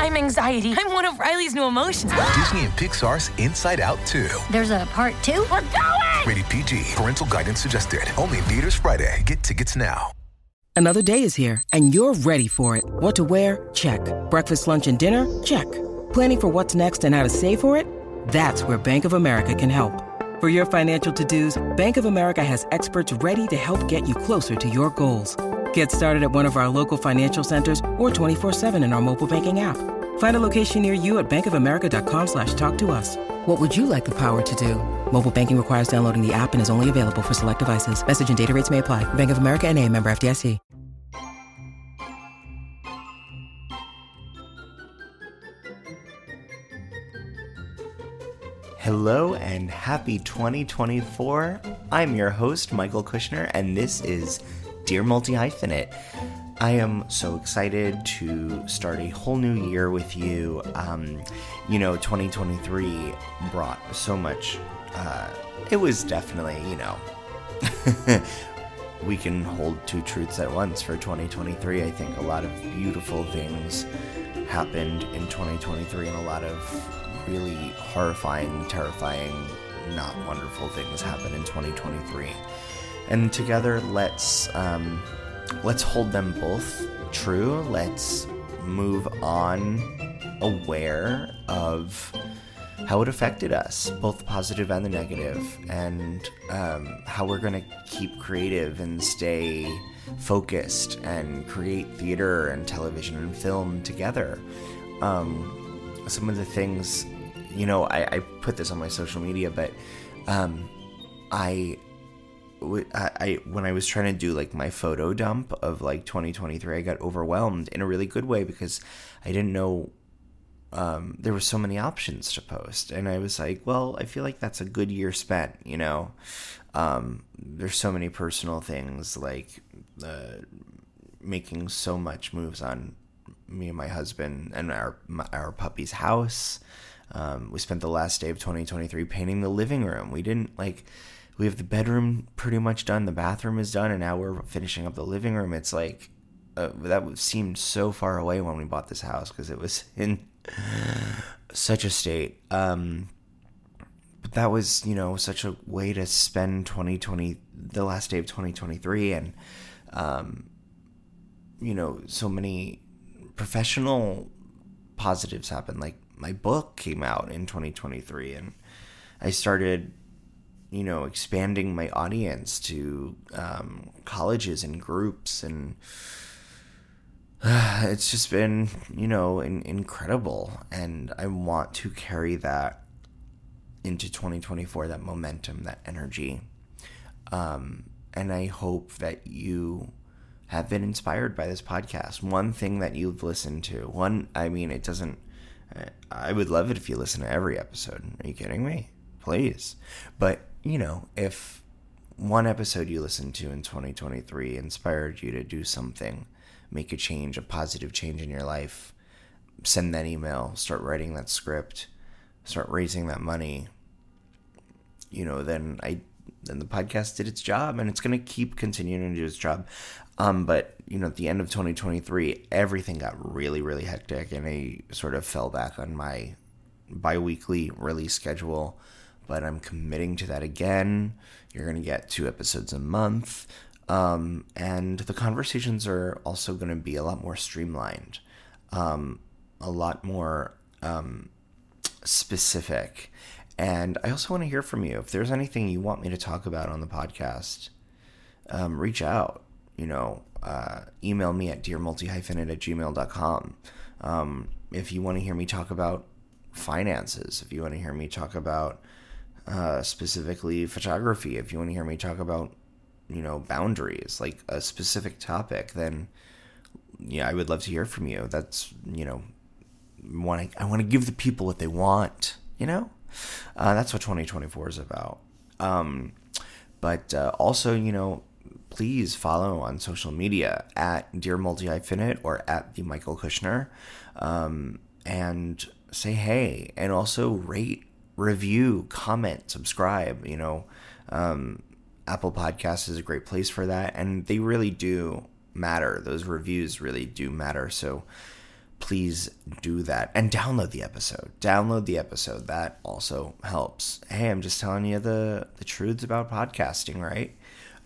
I'm anxiety. I'm one of Riley's new emotions. Disney and Pixar's Inside Out 2. There's a part two? We're going! Rated PG. Parental guidance suggested. Only in theaters Friday. Get tickets now. Another day is here, and you're ready for it. What to wear? Check. Breakfast, lunch, and dinner? Check. Planning for what's next and how to save for it? That's where Bank of America can help. For your financial to-dos, Bank of America has experts ready to help get you closer to your goals. Get started at one of our local financial centers or 24-7 in our mobile banking app. Find a location near you at bankofamerica.com slash talk to us. What would you like the power to do? Mobile banking requires downloading the app and is only available for select devices. Message and data rates may apply. Bank of America and a member FDIC. Hello and happy 2024. I'm your host, Michael Kushner, and this is Dear Multi Hyphenate. I am so excited to start a whole new year with you. Um, you know, 2023 brought so much. Uh, it was definitely, you know, we can hold two truths at once for 2023. I think a lot of beautiful things happened in 2023 and a lot of really horrifying, terrifying, not wonderful things happened in 2023. And together, let's um, let's hold them both true. Let's move on, aware of how it affected us, both the positive and the negative, and um, how we're going to keep creative and stay focused and create theater and television and film together. Um, some of the things, you know, I, I put this on my social media, but um, I, I, I when I was trying to do like my photo dump of like 2023, I got overwhelmed in a really good way because I didn't know um, there were so many options to post, and I was like, well, I feel like that's a good year spent, you know. Um, there's so many personal things like uh, making so much moves on me and my husband and our our puppy's house. Um, we spent the last day of 2023 painting the living room. We didn't like we have the bedroom pretty much done, the bathroom is done, and now we're finishing up the living room. It's like uh, that seemed so far away when we bought this house because it was in such a state. Um, but that was, you know, such a way to spend 2020, the last day of 2023, and um, you know, so many professional positives happened. Like my book came out in 2023, and I started, you know, expanding my audience to um, colleges and groups, and uh, it's just been, you know, in, incredible. And I want to carry that into 2024, that momentum, that energy. Um, and I hope that you have been inspired by this podcast. One thing that you've listened to. One, I mean, it doesn't. I would love it if you listen to every episode. Are you kidding me? Please. But, you know, if one episode you listened to in 2023 inspired you to do something, make a change, a positive change in your life, send that email, start writing that script, start raising that money, you know, then I then the podcast did its job and it's going to keep continuing to do its job. Um, but you know, at the end of 2023, everything got really, really hectic, and I sort of fell back on my bi-weekly release schedule. But I'm committing to that again. You're gonna get two episodes a month, um, and the conversations are also gonna be a lot more streamlined, um, a lot more um, specific. And I also want to hear from you. If there's anything you want me to talk about on the podcast, um, reach out you know, uh, email me at dearmultihyphenate at gmail.com. Um, if you want to hear me talk about finances, if you want to hear me talk about uh, specifically photography, if you want to hear me talk about, you know, boundaries, like a specific topic, then yeah, I would love to hear from you. That's, you know, want I want to give the people what they want, you know? Uh, that's what 2024 is about. Um, but uh, also, you know, please follow on social media at Dear Multi Hyphenate or at the Michael Kushner, um, and say hey, and also rate, review, comment, subscribe. You know, um, Apple Podcasts is a great place for that, and they really do matter. Those reviews really do matter. So please do that and download the episode. Download the episode. That also helps. Hey, I'm just telling you the the truths about podcasting, right?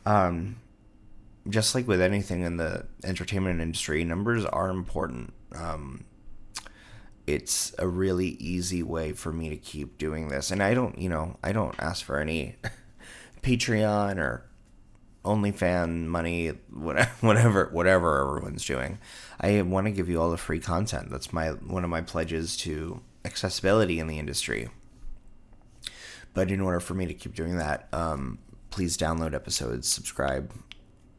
Um, just like with anything in the entertainment industry, numbers are important. Um, it's a really easy way for me to keep doing this, and I don't, you know, I don't ask for any Patreon or OnlyFan money, whatever, whatever everyone's doing. I want to give you all the free content. That's my one of my pledges to accessibility in the industry. But in order for me to keep doing that, um, please download episodes, subscribe,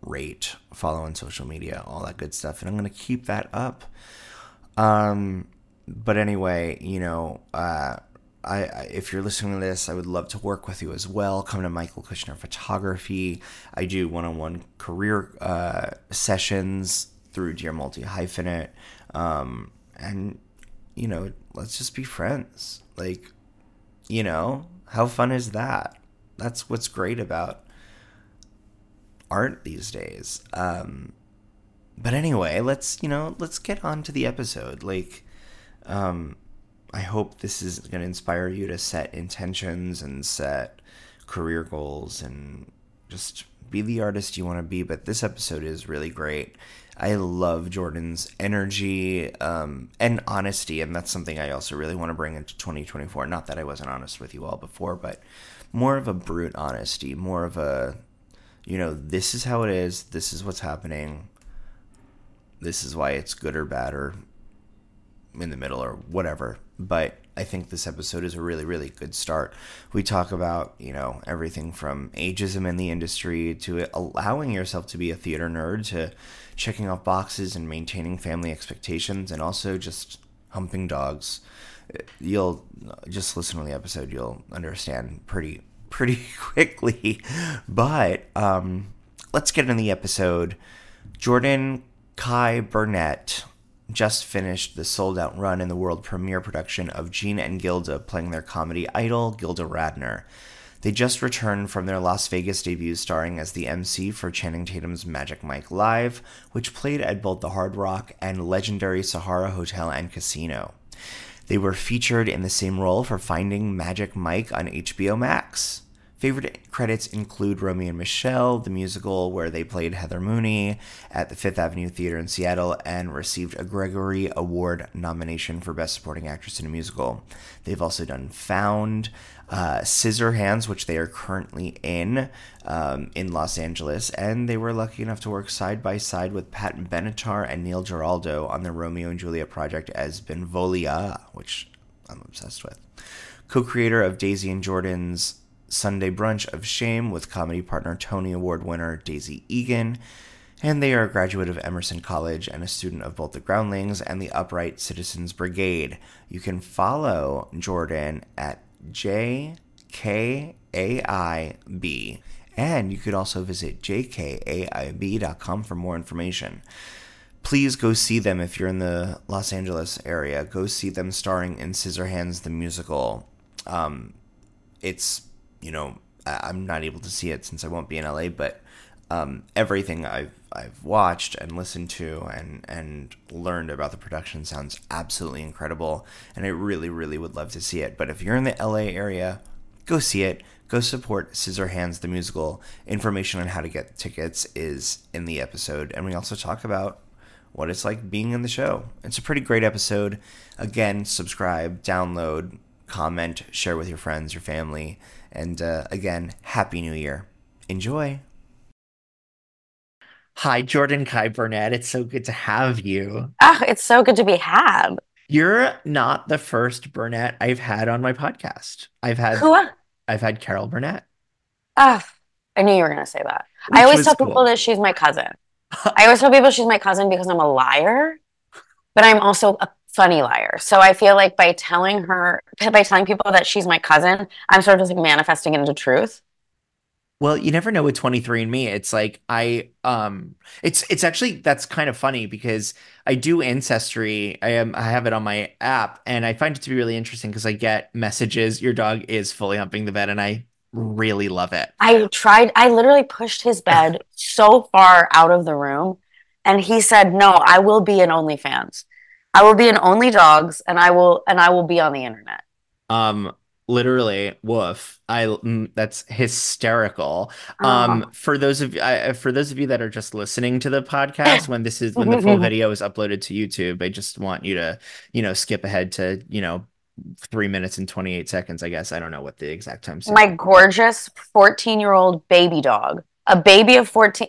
rate, follow on social media, all that good stuff. And I'm going to keep that up. Um, but anyway, you know, uh, I, I, if you're listening to this, I would love to work with you as well. Come to Michael Kushner Photography. I do one-on-one career uh, sessions through Dear Multi Hyphenate, um, and you know, let's just be friends. Like, you know, how fun is that? That's what's great about art these days. Um, but anyway, let's you know let's get on to the episode. Like, um, I hope this is going to inspire you to set intentions and set career goals and just be the artist you want to be. But this episode is really great. I love Jordan's energy um, and honesty, and that's something I also really want to bring into 2024. Not that I wasn't honest with you all before, but more of a brute honesty, more of a you know, this is how it is, this is what's happening, this is why it's good or bad or in the middle or whatever. But I think this episode is a really, really good start. We talk about, you know, everything from ageism in the industry to allowing yourself to be a theater nerd to checking off boxes and maintaining family expectations and also just humping dogs. You'll just listen to the episode, you'll understand pretty pretty quickly. But um, let's get in the episode. Jordan Kai Burnett just finished the sold out run in the world premiere production of Gene and Gilda playing their comedy idol, Gilda Radner. They just returned from their Las Vegas debut starring as the MC for Channing Tatum's Magic Mike Live, which played at both the Hard Rock and legendary Sahara Hotel and Casino. They were featured in the same role for Finding Magic Mike on HBO Max. Favorite credits include Romy and Michele, the musical where they played Heather Mooney at the Fifth Avenue Theater in Seattle and received a Gregory Award nomination for Best Supporting Actress in a Musical. They've also done Found, uh, Scissorhands, which they are currently in um, in Los Angeles, and they were lucky enough to work side by side with Pat Benatar and Neil Giraldo on the Romeo and Juliet project as Benvolia, which I'm obsessed with. Co-creator of Daisy and Jordan's Sunday Brunch of Shame with comedy partner Tony Award winner Daisy Egan. And they are a graduate of Emerson College and a student of both the Groundlings and the Upright Citizens Brigade. You can follow Jordan at JKAIB. And you could also visit jkaib.com for more information. Please go see them if you're in the Los Angeles area. Go see them starring in Scissorhands the musical. Um, it's you know, I'm not able to see it since I won't be in LA, but um, everything I've I've watched and listened to and and learned about the production sounds absolutely incredible, and I really really would love to see it. But if you're in the LA area, go see it. Go support Scissorhands the musical. Information on how to get tickets is in the episode, and we also talk about what it's like being in the show. It's a pretty great episode. Again, subscribe, download, comment, share with your friends, your family and uh, again, Happy New Year. Enjoy. Hi, Jordan Kai Burnett. It's so good to have you. Oh, it's so good to be had. You're not the first Burnett I've had on my podcast. I've had Who? I've had Carol Burnett. Ah, I knew you were going to say that. Which I always tell cool. people that she's my cousin. I always tell people she's my cousin because I'm a liar, but I'm also a funny liar. So I feel like by telling her, by telling people that she's my cousin, I'm sort of just like manifesting into truth. Well, you never know with 23andMe. It's like I um it's it's actually that's kind of funny because I do ancestry. I am I have it on my app and I find it to be really interesting because I get messages your dog is fully humping the bed and I really love it. I tried, I literally pushed his bed so far out of the room, and he said, No, I will be in OnlyFans. I will be in Only Dogs, and I will and I will be on the internet. Um literally woof i mm, that's hysterical um Oh. for those of I, for those of you that are just listening to the podcast when this is when the full video is uploaded to youtube i just want you to you know skip ahead to you know three minutes and 28 seconds i guess i don't know what the exact time is. My gorgeous 14 year old baby dog, a baby of 14,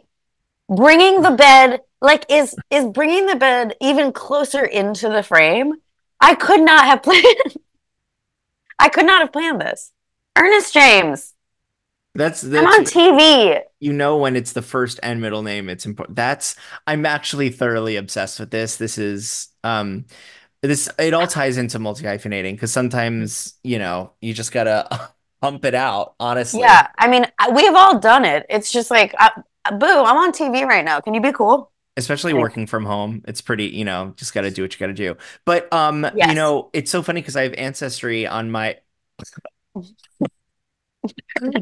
bringing the bed, like, is is bringing the bed even closer into the frame. I could not have planned. I could not have planned this. Ernest James, that's I'm on TV. you know when it's the first and middle name it's important that's i'm actually thoroughly obsessed with this this is um this it all ties into multi hyphenating because sometimes you know you just gotta hump it out honestly Yeah, I mean, we've all done it. It's just like, boo, I'm on TV right now. Can you be cool? especially Like- working from home it's pretty you know just got to do what you got to do but um you know it's so funny because i have ancestry on my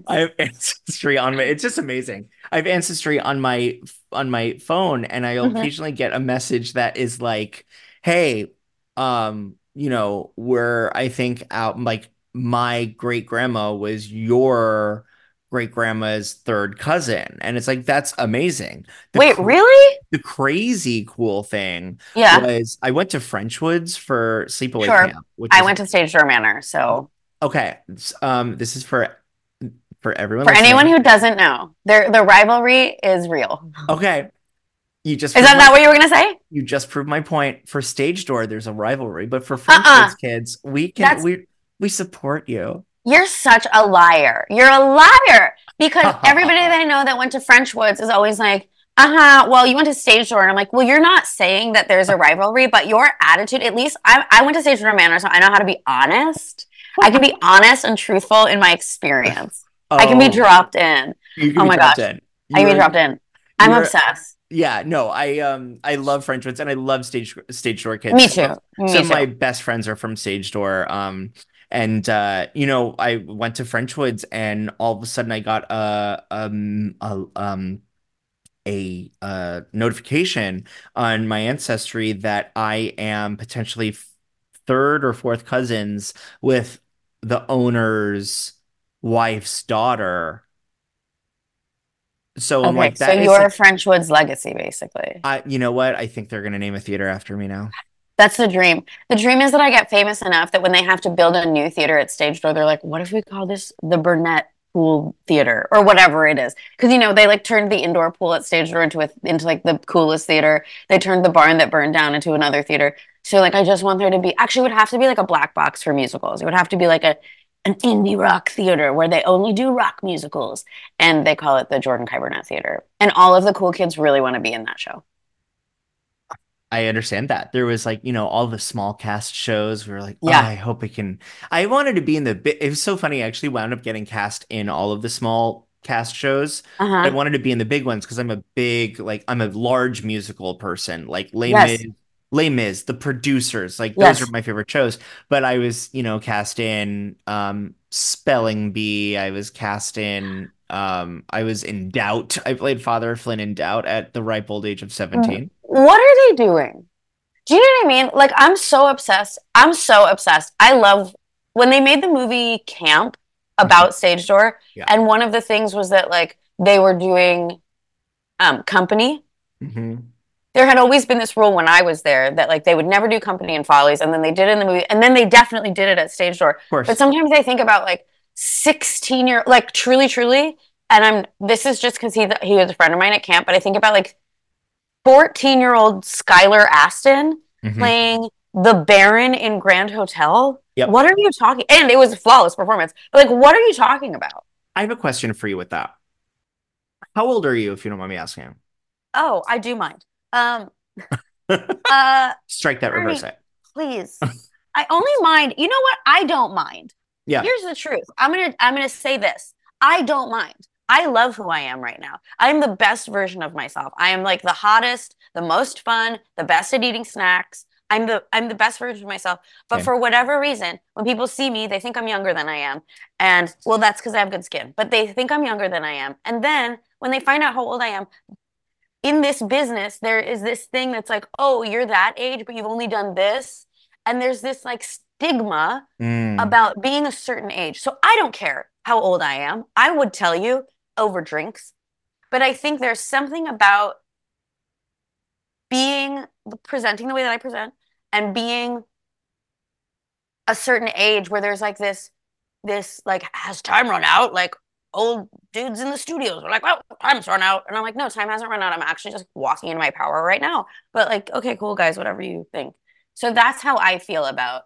i have ancestry on my it's just amazing i have ancestry on my on my phone and i'll Mhm. occasionally get a message that is like hey um you know where i think out like my great grandma was your great grandma's third cousin and it's like that's amazing The Wait, cr- really? the crazy cool thing Yeah. was I went to French Woods for sleepaway Sure. camp, which I went to Stage Door Manor. So, okay. Um, this is for for everyone. for anyone who doesn't know, their the rivalry is real. okay, you just Is that not what you were gonna say? you just proved my point. For Stage Door, there's a rivalry, but for Uh-uh. Kids, we can That's- we we support you. You're such a liar. You're a liar because everybody that I know that went to French Woods is always like, uh huh. Well, you went to Stage Door, and I'm like, well, you're not saying that there's a rivalry, but your attitude. At least I, I went to Stage Door Manor, so I know how to be honest. I can be honest and truthful in my experience. I can be Oh, dropped in. oh my gosh. in. I can be dropped in. I'm obsessed. Yeah, no, I um I love French Woods and I love Stage Stage Door kids. Me too. Me Some too. of my best friends are from Stage Door. Um, and uh, you know, I went to French Woods, and all of a sudden, I got a um a um a uh notification on my ancestry that I am potentially third or fourth cousins with the owner's wife's daughter. So I'm okay, like, so you're like- French Woods legacy, basically. I, you know what? I think they're gonna name a theater after me now. That's the dream. The dream is that I get famous enough that when they have to build a new theater at Stage Door, they're like, what if we call this the Burnett Pool Theater or whatever it is? Because you know they like turned the indoor pool at Stage Door into a, into like the coolest theater. They turned the barn that burned down into another theater. So like I just want there to be actually would have to be like a black box for musicals. It would have to be like a an indie rock theater where they only do rock musicals, and they call it the Jordan Kai Burnett Theater. And all of the cool kids really want to be in that show. I understand that. There was like, you know, all the small cast shows. We were like, oh, Yeah. I hope I can. I wanted to be in the bit. It was so funny. I actually wound up getting cast in all of the small cast shows. I Uh-huh. wanted to be in the big ones because I'm a big, like, I'm a large musical person. Like Les Yes. Mis, Les Mis, the producers, like Yes. those are my favorite shows. But I was, you know, cast in um Spelling Bee. I was cast in um I was in Doubt. I played Father Flynn in Doubt at the ripe old age of 17. what are they doing? Do you know what I mean? Like, I'm so obsessed. I'm so obsessed. I love when they made the movie Camp about Stage Door, Yeah. and one of the things was that like they were doing um company. hmm There had always been this rule when I was there that like they would never do company and follies, and then they did it in the movie, and then they definitely did it at Stage Door. Of course. But sometimes I think about like 16 year, like truly, truly, and I'm this is just because he he was a friend of mine at camp, but I think about like 14 year old Skylar Astin Mhm. playing the Baron in Grand Hotel. Yep. What are you talking? And it was a flawless performance. But like, what are you talking about? I have a question for you with that. How old are you, if you don't mind me asking? Oh, I do mind. Um, uh, Strike that, reverse it. please. I only mind. You know what? I don't mind. Yeah. Here's the truth. I'm gonna I'm gonna say this. I don't mind. I love who I am right now. I'm the best version of myself. I am like the hottest, the most fun, the best at eating snacks. I'm the I'm the best version of myself. But Same. for whatever reason, when people see me, they think I'm younger than I am. And well, that's because I have good skin. But they think I'm younger than I am. And then when they find out how old I am, in this business, there is this thing that's like, oh, you're that age, but you've only done this. And there's this like stigma Mm. about being a certain age. So I don't care how old I am. I would tell you over drinks. But I think there's something about being presenting the way that I present and being a certain age where there's like this this like has time run out like old dudes in the studios are like well time's run out and i'm like no time hasn't run out i'm actually just walking in my power right now but like okay cool guys whatever you think so that's how i feel about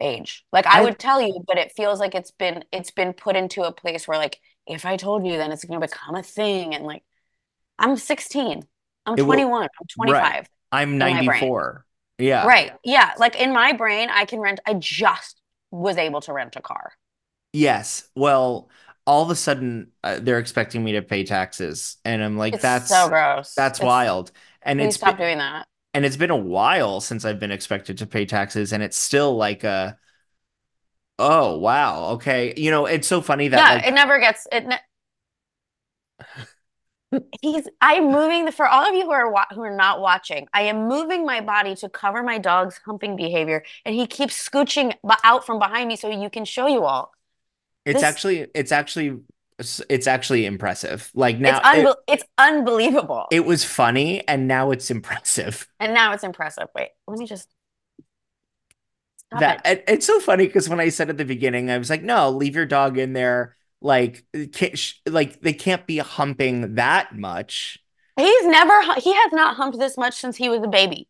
age like i I- would tell you but it feels like it's been it's been put into a place where like if i told you then it's going to become a thing and like i'm 16 i'm It will- 21 i'm 25 I'm 94. Yeah. Right. Yeah. Like in my brain, I can rent, I just was able to rent a car. Yes. Well, all of a sudden uh, they're expecting me to pay taxes, and I'm like, It's that's so gross. that's It's- wild. And Please it's stop been, doing that. and it's been a while since I've been expected to pay taxes, and it's still like a, oh wow, okay. You know, it's so funny that Yeah. like it never gets, it, ne- he's, I'm moving the, for all of you who are, wa- who are not watching, I am moving my body to cover my dog's humping behavior. And he keeps scooching b- out from behind me so you can show you all. It's this- actually it's actually it's actually impressive. Like now it's, unbe- it, it's unbelievable. it was funny, and now it's impressive. and now it's impressive. Wait, let me just. Stop that it. it- it's so funny because when I said at the beginning, I was like, no, leave your dog in there. Like, sh- like they can't be humping that much. He's never he has not humped this much since he was a baby.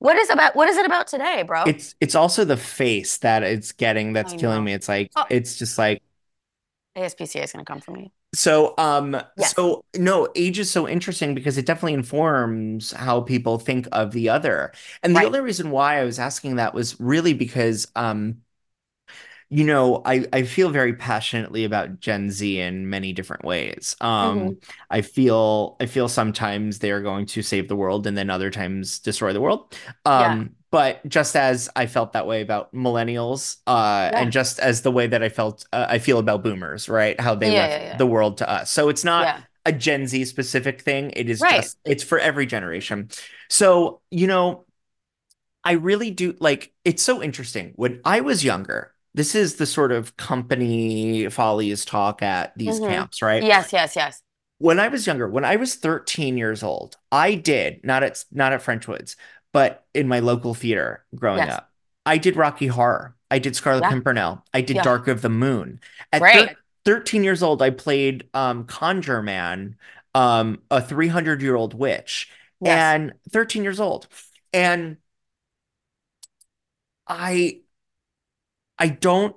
What is about what is it about today, bro? It's it's also the face that it's getting that's killing me. It's like Oh. it's just like ASPCA is gonna come for me. so um Yes. so no, age is so interesting because it definitely informs how people think of the other. And the Right. only reason why I was asking that was really because um you know, I, I feel very passionately about Gen Z in many different ways. Um, Mm-hmm. I feel I feel sometimes they are going to save the world and then other times destroy the world. Um, but just as I felt that way about millennials, uh, Yeah. and just as the way that I felt uh, I feel about boomers, right? How they Yeah, left yeah, yeah. the world to us. So it's not Yeah. a Gen Z specific thing. It is Right. just it's for every generation. So, you know, I really do like it's so interesting. When I was younger, this is the sort of company follies talk at these Mhm. camps, right? Yes, yes, yes. When I was younger, when I was 13 years old, I did not at not at French Woods, but in my local theater growing Yes. up. I did Rocky Horror. I did Scarlet Yeah. Pimpernel. I did Yeah. Dark of the Moon. At Great. thir- 13 years old, I played um Conjure Man, um, a 300 year old witch, Yes. and 13 years old. And I I don't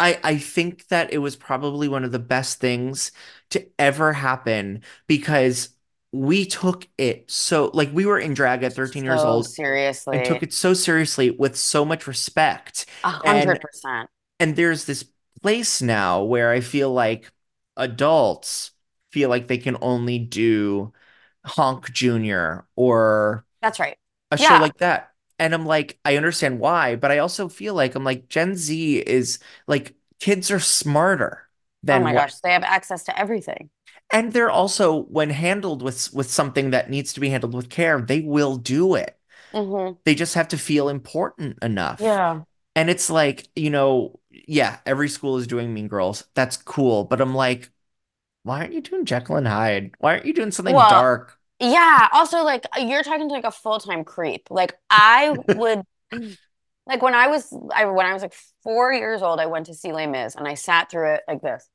I I think that it was probably one of the best things to ever happen because we took it so like we were in drag at 13 years old seriously. and took it so seriously with so much respect. a hundred percent. And there's this place now where I feel like adults feel like they can only do Honk Jr. or That's right. a Yeah. show like that. And I'm like, I understand why, but I also feel like I'm like Gen Z is like kids are smarter than oh my what- gosh, they have access to everything. and they're also when handled with with something that needs to be handled with care, they will do it. hmm They just have to feel important enough. Yeah. And it's like, you know, yeah, every school is doing Mean Girls. That's cool, but I'm like, why aren't you doing Jekyll and Hyde? Why aren't you doing something Well, dark? Yeah. Also, like you're talking to like a full-time creep. Like I would like when I was I when I was like four years old, I went to see Les Mis and I sat through it like this.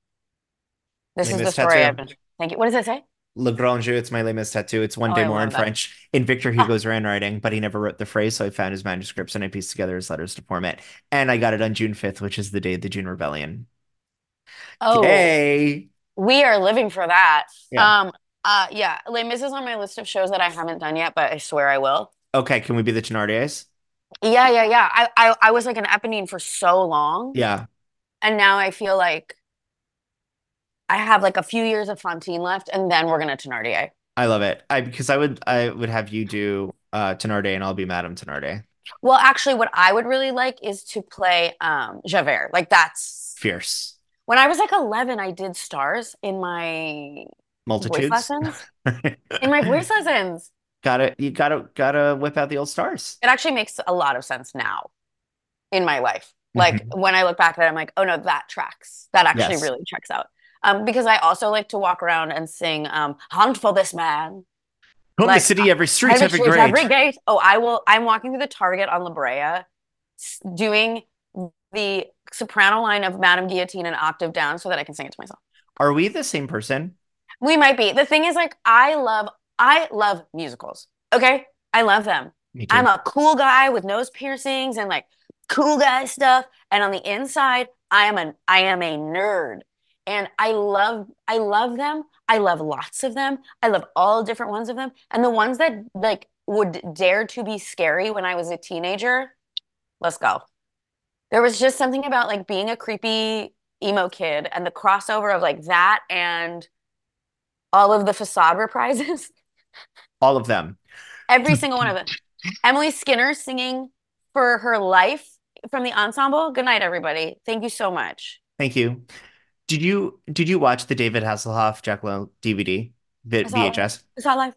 This Les is the Mis story tattoo. I've been. Thank you. What does it say? Le Grand Jeu, it's my Les Mis tattoo. It's one Oh, day I more love in that. French. In Victor Hugo's handwriting, but he never wrote the phrase, so I found his manuscripts and I pieced together his letters to form it. And I got it on June 5th, which is the day of the June Rebellion. Oh, Yay! we are living for that. Yeah. Um. Uh. Yeah. Les Mis is on my list of shows that I haven't done yet, but I swear I will. Okay, can we be the Thenardiers? Yeah. Yeah. Yeah. I. I. I was like an Eponine for so long, Yeah. and now I feel like I have like a few years of Fantine left, and then we're gonna Thenardier. I love it. I because I would I would have you do uh Thenardier and I'll be Madame Thenardier. Well, actually, what I would really like is to play um Javert. Like that's Fierce. when I was like 11, I did stars in my voice Multitudes. lessons. In my voice lessons. gotta you gotta gotta whip out the old stars. It actually makes a lot of sense now in my life. Like Mm-hmm. when I look back at it, I'm like, oh no, that tracks. That actually Yes. really checks out. Um, because I also like to walk around and sing um Hunt for this man. Home Like, the city, every street, Every every street, grade. every gate. Oh, I will. I'm walking through the Target on La Brea, doing the soprano line of Madame Guillotine an octave down so that I can sing it to myself. Are we the same person? We might be. The thing is, like, I love, I love musicals. Okay, I love them. I'm a cool guy with nose piercings and like cool guy stuff. And on the inside, I am an I am a nerd. And I love I love them. I love lots of them. I love all different ones of them. And the ones that like would dare to be scary when I was a teenager, let's go. There was just something about like being a creepy emo kid and the crossover of like that and all of the facade reprises. All of them. Every single one of them. Emily Skinner singing for her life from the ensemble. Good night, everybody. Thank you so much. Thank you. Did you did you watch the David Hasselhoff Jekyll DVD vi- I saw it. VHS? It's not live.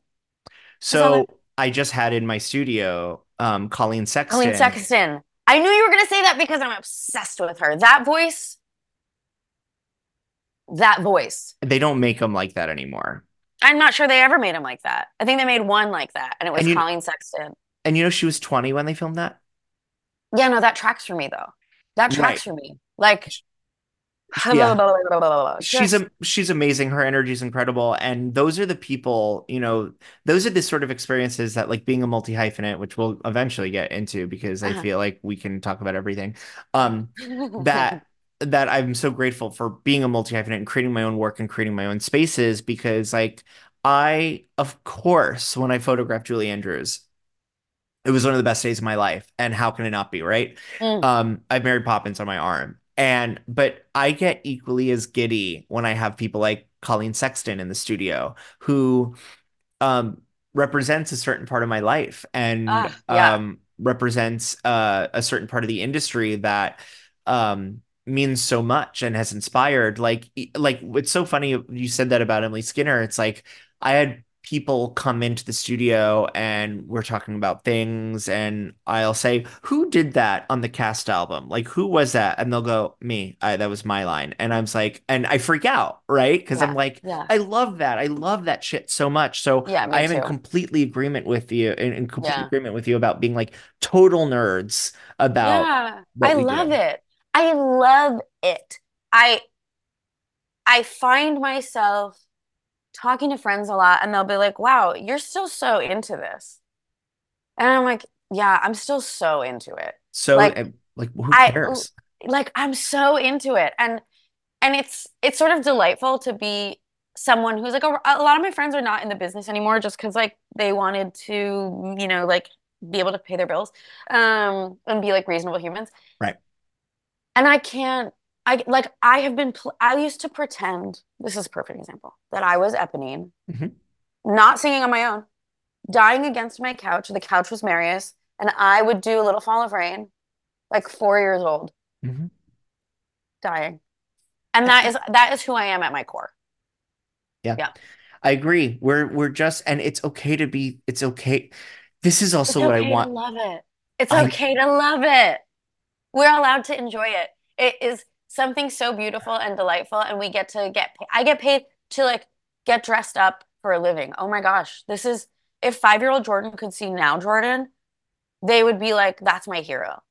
So I just had in my studio um Colleen Sexton. Colleen Sexton. I knew you were going to say that because I'm obsessed with her. That voice. That voice. They don't make them like that anymore. I'm not sure they ever made him like that. I think they made one like that, and it was And you- Colleen Sexton. And you know she was 20 when they filmed that? Yeah, no, that tracks for me though. That tracks Right. for me. Like, Yeah. Just- She's a she's amazing. Her energy is incredible. And those are the people, you know, those are the sort of experiences that like being a multi hyphenate, which we'll eventually get into because I Uh-huh. feel like we can talk about everything. Um that that I'm so grateful for being a multi hyphenate and creating my own work and creating my own spaces because like I of course when I photographed Julie Andrews it was one of the best days of my life and how can it not be right Mm. um I've Mary Poppins on my arm and but I get equally as giddy when I have people like Colleen Sexton in the studio who um represents a certain part of my life and Ah, yeah. um represents uh, a certain part of the industry that um means so much and has inspired like like it's so funny you said that about Emily Skinner. It's like I had people come into the studio and we're talking about things and I'll say who did that on the cast album? Like who was that? And they'll go me. I, that was my line. And I'm like and I freak out right? Because I'm like yeah. I love that. I love that shit so much. So Yeah, I am in completely agreement with you in, in complete Yeah. agreement with you about being like total nerds about Yeah, I love do. it. I love it. I I find myself talking to friends a lot and they'll be like, "Wow, you're still so into this." And I'm like, "Yeah, I'm still so into it." so like, uh, like who I- cares Like I'm so into it. And and it's it's sort of delightful to be someone who's like a, a lot of my friends are not in the business anymore just because like they wanted to, you know, like be able to pay their bills um and be like reasonable humans. Right. And I can't I like I have been pl I used to pretend this is a perfect example that I was Eponine, Mhm. not singing on my own, dying against my couch. The couch was Marius, and I would do a little fall of rain, like four years old, Mhm. dying. And that is that is who I am at my core. Yeah, yeah, I agree we're we're just and it's okay to be it's okay this is also It's what okay I want love it. It's I- okay to love it. We're allowed to enjoy it. It is something so beautiful and delightful, and we get to get I get paid to like get dressed up for a living. Oh my gosh, this is if five-year-old Jordan could see now Jordan, they would be like, that's my hero.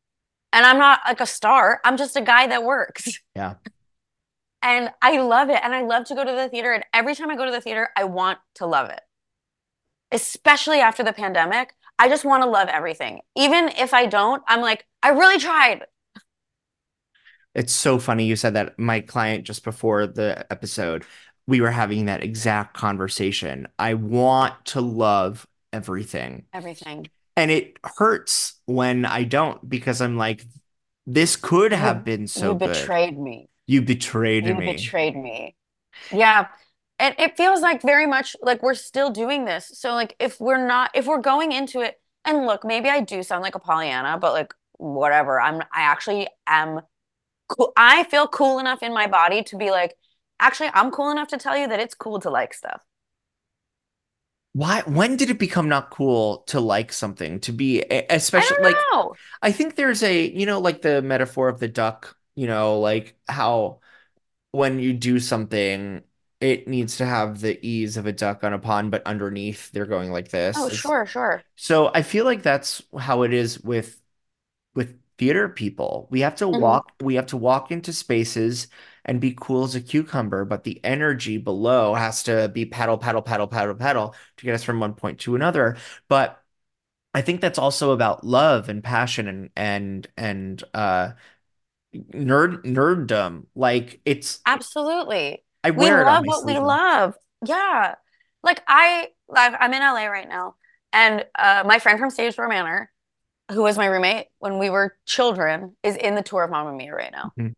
And I'm not like a star. I'm just a guy that works. yeah And I love it. And I love to go to the theater. And every time I go to the theater, I want to love it. Especially after the pandemic. I just want to love everything. Even if I don't, I'm like, I really tried. It's so funny you said that. My client just before the episode, we were having that exact conversation. I want to love everything. Everything. And it hurts when I don't because I'm like, this could have been so you good. betrayed me. You betrayed You me. You betrayed me. Yeah. And it feels like very much like we're still doing this. So like if we're not if we're going into it and look, maybe I do sound like a Pollyanna, but like whatever. I'm I actually am cool. I feel cool enough in my body to be like, actually, I'm cool enough to tell you that it's cool to like stuff. Why, when did it become not cool to like something, to be, especially I like. I think there's a, you know, like the metaphor of the duck, you know, like how when you do something, it needs to have the ease of a duck on a pond, but underneath they're going like this. Oh, It's, sure, sure. so I feel like that's how it is with with theater people. We have to hmm walk, we have to walk into spaces and be cool as a cucumber, but the energy below has to be paddle, paddle, paddle, paddle, paddle to get us from one point to another. But I think that's also about love and passion and and and uh nerd nerddom. Like it's Absolutely. I We love what we love. Yeah. Like I like I'm in LA right now and uh my friend from Stage Door Manor, who was my roommate when we were children, is in the tour of Mamma Mia right now. Mhm.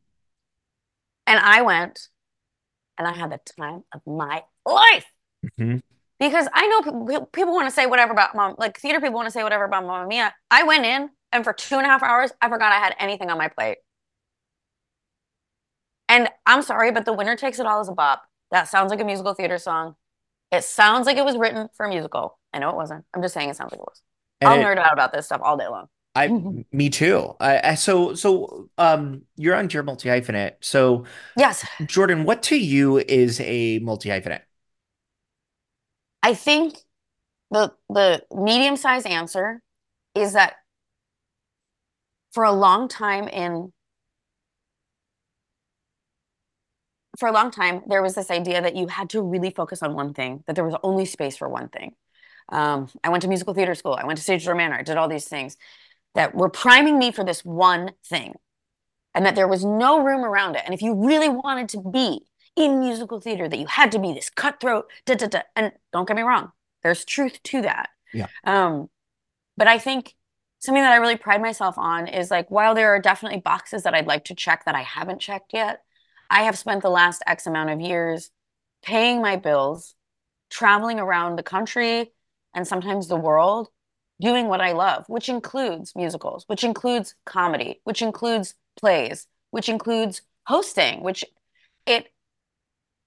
And I went and I had the time of my life Mhm. because I know people, people want to say whatever about mom, like theater people want to say whatever about Mamma Mia. I went in and for two and a half hours, I forgot I had anything on my plate. And I'm sorry, but The Winner Takes It All is a bop. That sounds like a musical theater song. It sounds like it was written for a musical. I know it wasn't. I'm just saying it sounds like it was. I'll it, nerd out about this stuff all day long. I me too. I, I so so um you're on your Multi Hyphenate. So Yes, Jordan, what to you is a multi hyphenate? I think the the medium-sized answer is that for a long time in for a long time there was this idea that you had to really focus on one thing, that there was only space for one thing. Um, I went to musical theater school. I went to Stage Door Manor. I did all these things that were priming me for this one thing, and that there was no room around it. And if you really wanted to be in musical theater, that you had to be this cutthroat, da da da. And don't get me wrong, there's truth to that. Yeah. Um, but I think something that I really pride myself on is like, while there are definitely boxes that I'd like to check that I haven't checked yet, I have spent the last X amount of years paying my bills, traveling around the country and sometimes the world, doing what I love, which includes musicals, which includes comedy, which includes plays, which includes hosting, which it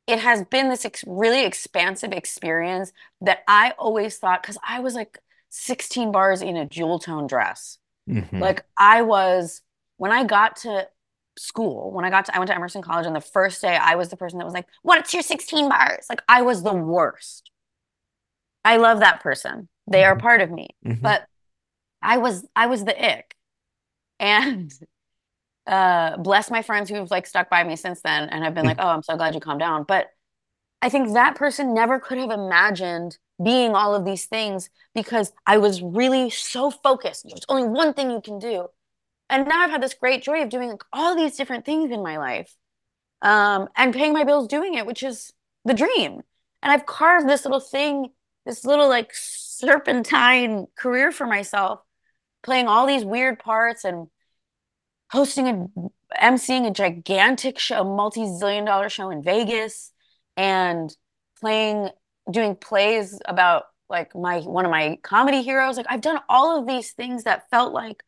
it has been this ex really expansive experience that I always thought, because I was like 16 bars in a jewel tone dress. Mhm. Like I was, when I got to school, when I got to, I went to Emerson College, and the first day I was the person that was like, What's your 16 bars? Like I was the worst. I love that person. They are part of me. Mhm. But I was I was the ick. And uh bless my friends who've like stuck by me since then and have been like, "Oh, I'm so glad you calmed down." But I think that person never could have imagined being all of these things because I was really so focused. There's only one thing you can do. And now I've had this great joy of doing like all these different things in my life. Um, and paying my bills doing it, which is the dream. And I've carved this little thing, this little like serpentine career for myself, playing all these weird parts and hosting and emceeing a gigantic show, multi-zillion dollar show in Vegas and playing doing plays about like my one of my comedy heroes. Like I've done all of these things that felt like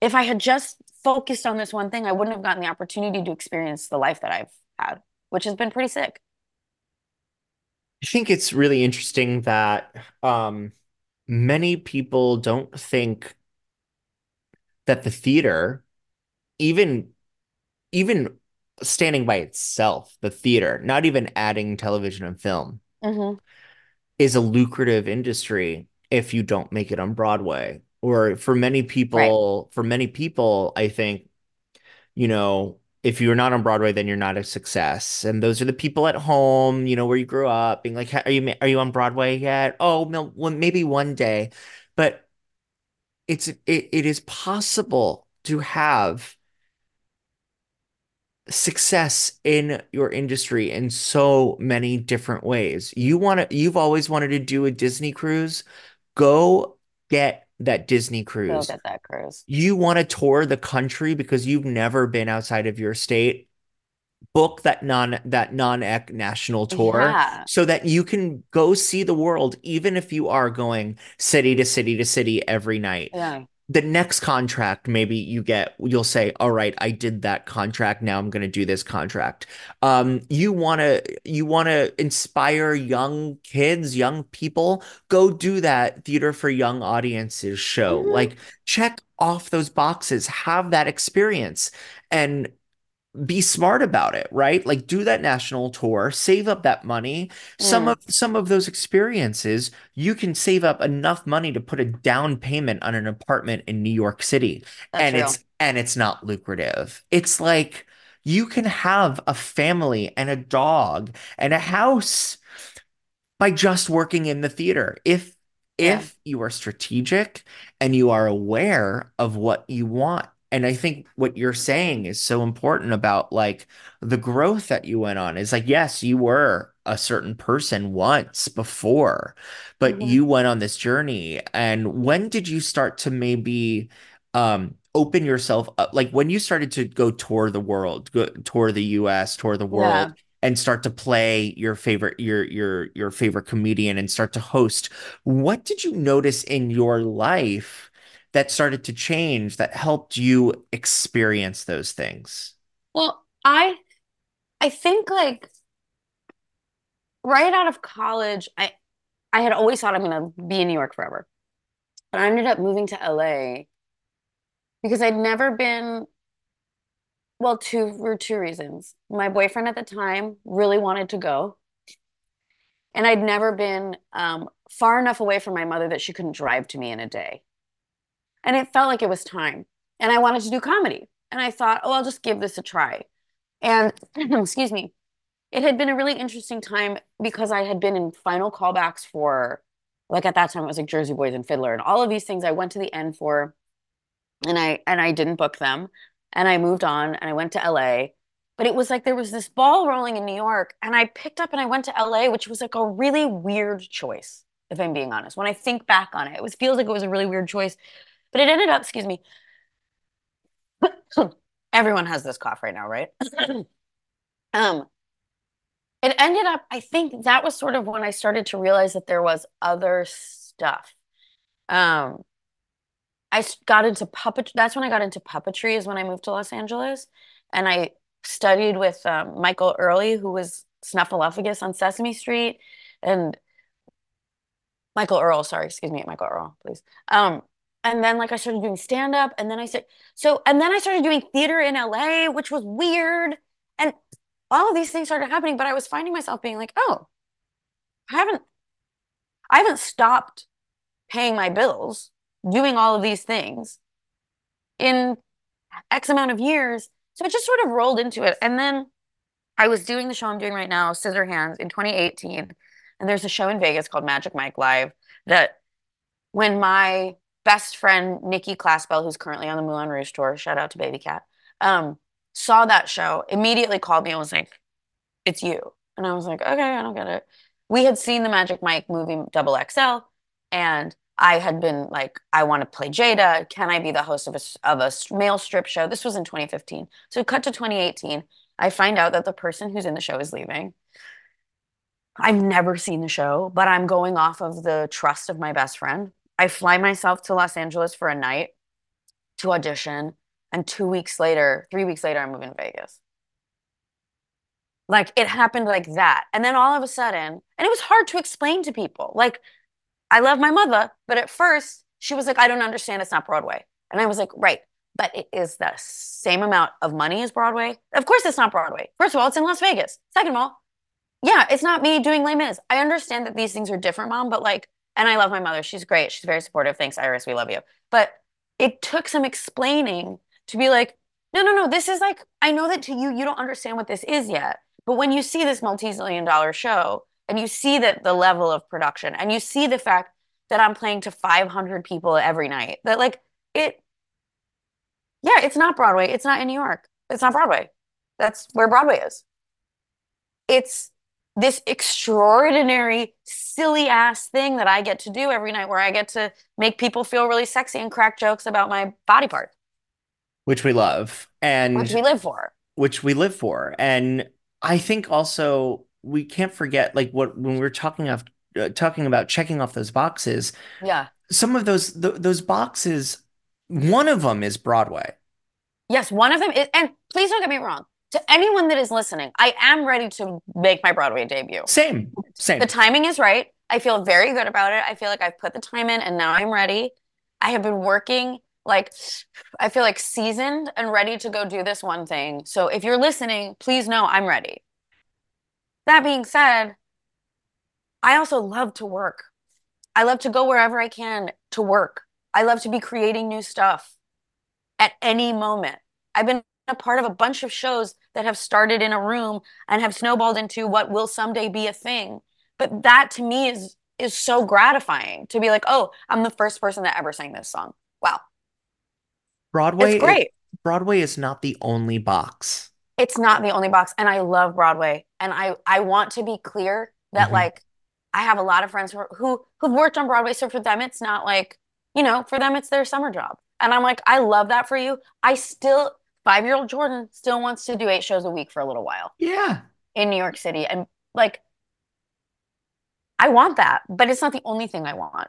if I had just focused on this one thing, I wouldn't have gotten the opportunity to experience the life that I've had, which has been pretty sick. I think it's really interesting that um many people don't think that the theater, even even standing by itself, the theater, not even adding television and film, hmm is a lucrative industry if you don't make it on Broadway. Or for many Right. people, for many people, I think, you know, if you're not on Broadway, then you're not a success. And those are the people at home, you know, where you grew up, being like, "Are you are you on Broadway yet? Oh, no, well, maybe one day." But it's it, it is possible to have success in your industry in so many different ways. You want to, you've always wanted to do a Disney cruise. Go get that Disney cruise. get that cruise. You want to tour the country because you've never been outside of your state. book that non that non-ec national tour Yeah. so that you can go see the world even if you are going city to city to city every night Yeah. The next contract maybe you get you'll say all right i did that contract. Now i'm going to do this contract. Um you want to you want to inspire young kids young people go do that theater for young audiences show. Mhm. like check off those boxes. Have that experience. And be smart about it, right? Like do that national tour, save up that money. Some Mm. of some of those experiences, you can save up enough money to put a down payment on an apartment in New York City. That's and it's and it's not lucrative. It's like you can have a family and a dog and a house by just working in the theater. If Yeah. if you are strategic and you are aware of what you want. And I think what you're saying is so important about like the growth that you went on is like, yes, you were a certain person once before, but Mhm. you went on this journey. And when did you start to maybe um open yourself up? Like when you started to go tour the world, go tour the US, tour the world, and start to play your favorite your your your favorite comedian and start to host what did you notice in your life that started to change that helped you experience those things Well, I I think like right out of college, I I had always thought I'm gonna be in New York forever. But I ended up moving to LA because I'd never been, well, two for two reasons. My boyfriend at the time really wanted to go, and I'd never been um, far enough away from my mother that she couldn't drive to me in a day. And it felt like it was time. And I wanted to do comedy. And I thought, oh, I'll just give this a try. And excuse me, it had been a really interesting time because I had been in final callbacks for, like at that time it was like Jersey Boys and Fiddler and all of these things I went to the end for, and I and I didn't book them, and I moved on and I went to LA. But it was like there was this ball rolling in New York, and I picked up and I went to LA, which was like a really weird choice, if I'm being honest. When I think back on it, it was feels like it was a really weird choice. But it ended up, excuse me. Everyone has this cough right now, right? Um, it ended up, I think that was sort of when I started to realize that there was other stuff. Um, I got into puppet. That's when I got into puppetry, is when I moved to Los Angeles, and I studied with um, Michael Early, who was Snuffleupagus on Sesame Street, and Michael Earl. Sorry, excuse me, Michael Earl, please. Um, and then like I started doing stand up, and then I said so, and then I started doing theater in LA, which was weird, and all of these things started happening. But I was finding myself being like, oh, I haven't, I haven't stopped paying my bills, doing all of these things in X amount of years. So it just sort of rolled into it. And then I was doing the show I'm doing right now, Scissorhands, in 2018. And there's a show in Vegas called Magic Mike Live that when my best friend, Nikki Claspel, who's currently on the Moulin Rouge tour, shout out to Baby Cat, um, saw that show, immediately called me and was like, it's you. And I was like, okay, I don't get it. We had seen the Magic Mike movie Double XL, and I had been like, I want to play Jada. Can I be the host of a of a male strip show? This was in 2015. So cut to 2018. I find out that the person who's in the show is leaving. I've never seen the show, but I'm going off of the trust of my best friend. I fly myself to Los Angeles for a night to audition, and two weeks later, three weeks later, I'm moving to Vegas. Like it happened like that. And then all of a sudden, and it was hard to explain to people. Like, I love my mother, but at first she was like, I don't understand. It's not Broadway. And I was like, right, but it is the same amount of money as Broadway. Of course, it's not Broadway. First of all, it's in Las Vegas. Second of all, yeah, it's not me doing Les Mis. I understand that these things are different, mom, but like, and I love my mother. She's great. She's very supportive. Thanks, Iris. We love you. But it took some explaining to be like, no, no, no. This is like, I know that to you, you don't understand what this is yet. But when you see this multi-million dollar show and you see that the level of production and you see the fact that I'm playing to 500 people every night, that like it, yeah, it's not Broadway. It's not in New York. It's not Broadway. That's where Broadway is. It's this extraordinary, silly ass thing that I get to do every night where I get to make people feel really sexy and crack jokes about my body part, which we love and which we live for. which we live for. And I think also we can't forget like what when we're talking of uh, talking about checking off those boxes, Yeah. some of those th those boxes, one of them is Broadway. Yes, one of them is, and please don't get me wrong. To anyone that is listening, I am ready to make my Broadway debut. Same, same. The timing is right. I feel very good about it. I feel like I've put the time in and now I'm ready. I have been working like I feel like seasoned and ready to go do this one thing. So if you're listening, please know I'm ready. That being said, I also love to work. I love to go wherever I can to work. I love to be creating new stuff at any moment. I've been a part of a bunch of shows that have started in a room and have snowballed into what will someday be a thing. But that to me is is so gratifying to be like, oh, I'm the first person that ever sang this song. Wow. Broadway, It's great. Broadway is not the only box. It's not the only box. And I love Broadway. And I I want to be clear that Mhm. like I have a lot of friends who who who've worked on Broadway. So for them, it's not like, you know, for them it's their summer job. And I'm like, I love that for you. I still five-year-old Jordan still wants to do eight shows a week for a little while. Yeah. in New York City. And like, I want that, but it's not the only thing I want.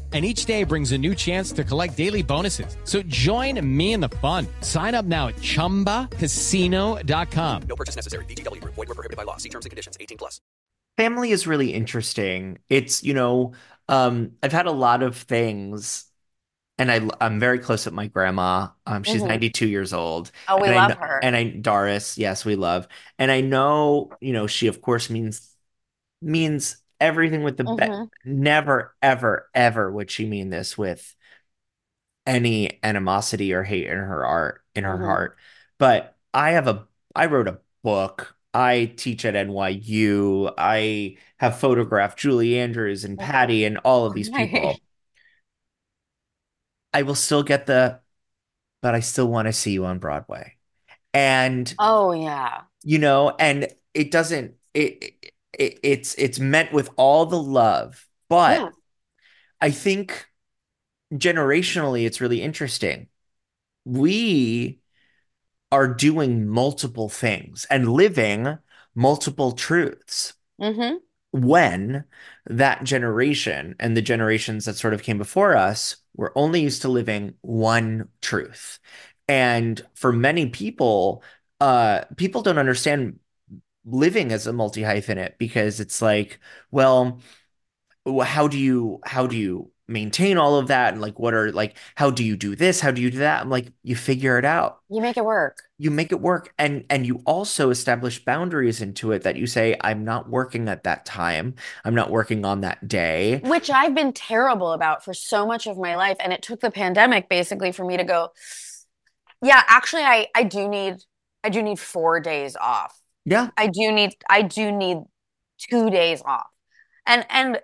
And each day brings a new chance to collect daily bonuses. So join me in the fun. Sign up now at chumbacasino.com. No purchase necessary. VGW Group. Void were prohibited by law. See terms and conditions. 18 plus. Family is really interesting. It's, you know, um, I've had a lot of things and I I'm very close with my grandma. Um, she's Mhm. 92 years old. Oh, we And I love kn- her. And I Doris, yes, we love. And I know, you know, she of course means means everything with the Mhm. best. Never, ever, ever would she mean this with any animosity or hate in her art, in her Mhm. heart. But I have a I wrote a book. I teach at NYU. I have photographed Julie Andrews and Patty and all of these people. I will still get the, but I still want to see you on Broadway. And Oh, yeah. you know, and it doesn't it, it it's it's meant with all the love, but Yeah. I think generationally it's really interesting. We are doing multiple things and living multiple truths Mm-hmm. when that generation and the generations that sort of came before us were only used to living one truth. And for many people, uh, people don't understand living as a multi hyphenate because it's like, well, how do you how do you maintain all of that? And like, what are like, how do you do this? How do you do that? I'm like, you figure it out You make it work. you make it work and and you also establish boundaries into it that you say i'm not working at that time i'm not working on that day which I've been terrible about for so much of my life. And it took the pandemic basically for me to go, yeah, actually I I do need I do need four days off. Yeah I do need I do need two days off. And and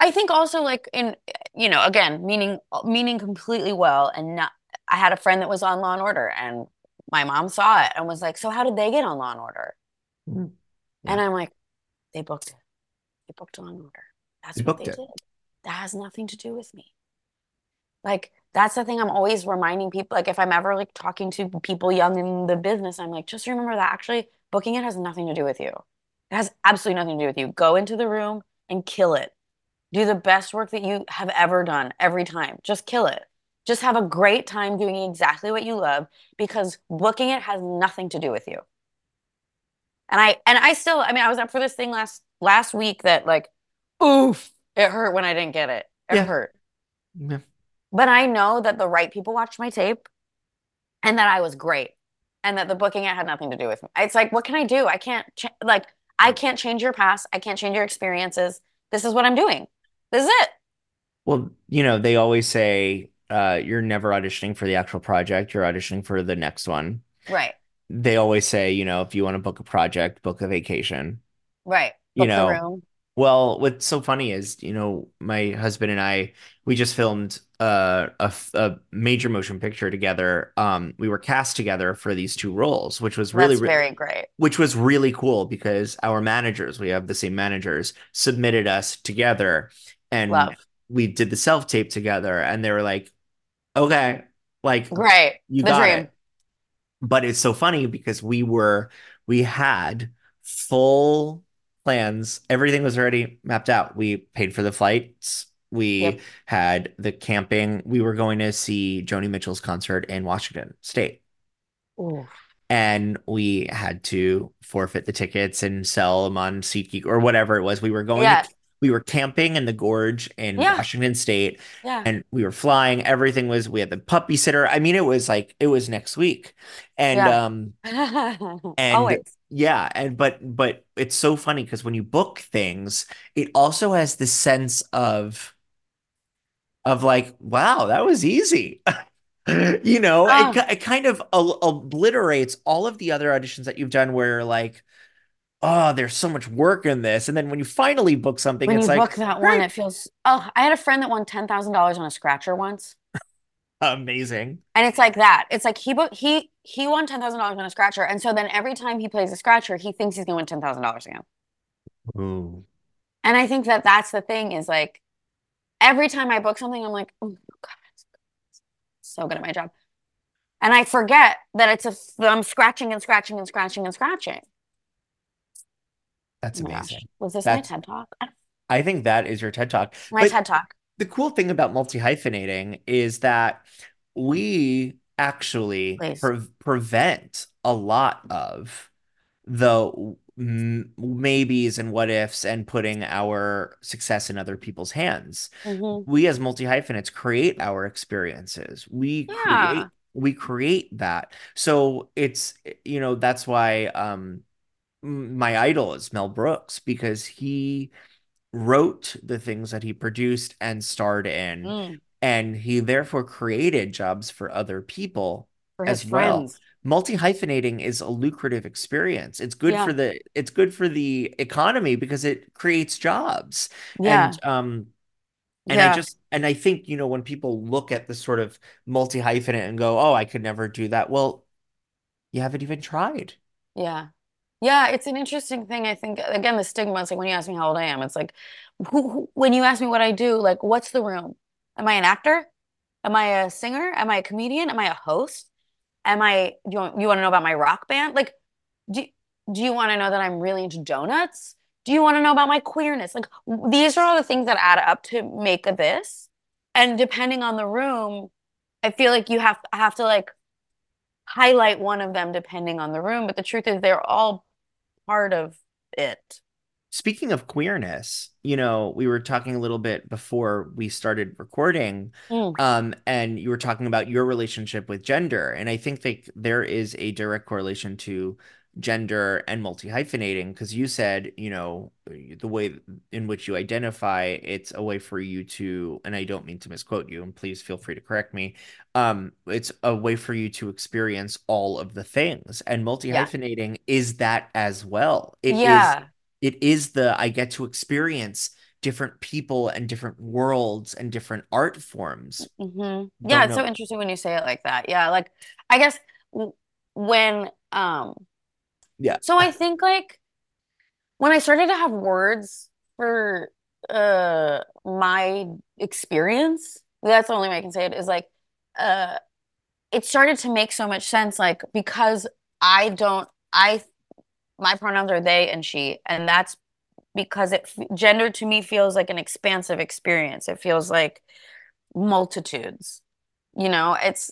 I think also like in you know, again, meaning meaning completely well and not I had a friend that was on Law and Order and my mom saw it and was like, So how did they get on Law and Order? Mhm. And I'm like, they booked it. They booked Law and Order. That's They what they it. did. That has nothing to do with me. Like that's the thing I'm always reminding people. Like if I'm ever like talking to people young in the business, I'm like, just remember that actually booking it has nothing to do with you. It has absolutely nothing to do with you. Go into the room and kill it. Do the best work that you have ever done every time. Just kill it. Just have a great time doing exactly what you love because booking it has nothing to do with you. And I and I still, I mean, I was up for this thing last last week that like, oof, it hurt when I didn't get it. It Yeah. hurt. Yeah. but I know that the right people watched my tape and that I was great and that the booking it had nothing to do with me. It's like, what can I do? I can't ch- like I can't change your past. I can't change your experiences. This is what I'm doing. This is it. Well, you know, they always say uh, you're never auditioning for the actual project, you're auditioning for the next one. Right. They always say, you know, if you want to book a project, book a vacation. Right. You Book the know, room. Well, what's so funny is, you know, my husband and I, we just filmed uh, a, a major motion picture together. Um, we were cast together for these two roles, which was really, That's very great. which was really cool because our managers, we have the same managers, submitted us together and Love. we did the self tape together and they were like, okay, like right, you the got dream. it. But it's so funny because we were, we had full plans. Everything was already mapped out. We paid for the flights. We Yep. had the camping. We were going to see Joni Mitchell's concert in Washington State Ooh. and we had to forfeit the tickets and sell them on SeatGeek or whatever it was. We were going Yeah. to, we were camping in the gorge in Yeah. Washington State Yeah. and we were flying. Everything was, we had the puppy sitter. I mean, it was like, it was next week. And, um, and Always. Yeah, and but, but it's so funny because when you book things, it also has this sense of, of like, wow, that was easy. You know, Oh. it, it kind of obliterates all of the other auditions that you've done where you're like, oh, there's so much work in this. And then when you finally book something, When it's you like, book that one, great, it feels oh, I had a friend that won ten thousand dollars on a scratcher once. Amazing. And it's like that. It's like he booked he he won ten thousand dollars on a scratcher. And so then every time he plays a scratcher, he thinks he's gonna win ten thousand dollars again. Ooh. And I think that that's the thing is like every time I book something, I'm like, oh God, so good at my job. And I forget that it's a I'm scratching and scratching and scratching and scratching. That's Oh my gosh. amazing. Was this That's- my TED talk? I think that is your TED Talk. My But TED talk. The cool thing about multi-hyphenating is that we actually pre- prevent a lot of the m- maybes and what ifs and putting our success in other people's hands. Mhm. We as multi-hyphenates create our experiences. We create we create that. So it's you know that's why um my idol is Mel Brooks because he wrote the things that he produced and starred in Mm. and he therefore created jobs for other people For as well. friends. Multi-hyphenating is a lucrative experience. It's good Yeah. for the it's good for the economy because it creates jobs. Yeah. And um and I just and I think, you know, when people look at the sort of multi-hyphenate and go, "Oh, I could never do that." Well, you haven't even tried. Yeah. Yeah, it's an interesting thing. I think again, the stigma, it's like when you ask me how old I am, it's like who, who, when you ask me what I do, like what's the room? Am I an actor? Am I a singer? Am I a comedian? Am I a host? Am I you want, you want to know about my rock band? Like do do you want to know that I'm really into donuts? Do you want to know about my queerness? Like these are all the things that add up to make a this. And depending on the room, I feel like you have have to like highlight one of them depending on the room, but the truth is they're all part of it. Speaking of queerness, you know, we were talking a little bit before we started recording, Mm. um, and you were talking about your relationship with gender. And I think that there is a direct correlation to gender and multi-hyphenating because you said, you know, the way in which you identify, it's a way for you to, and I don't mean to misquote you, and please feel free to correct me. Um, it's a way for you to experience all of the things, and multi-hyphenating is that as well. It is Yeah. it is the I get to experience different people and different worlds and different art forms. hmm Yeah, it's so interesting when you say it like that. Yeah, like I guess when um Yeah. so I think like when I started to have words for uh my experience, that's the only way I can say it is like uh it started to make so much sense like because I don't I my pronouns are they and she and that's because it gender to me feels like an expansive experience. It feels like multitudes. You know, it's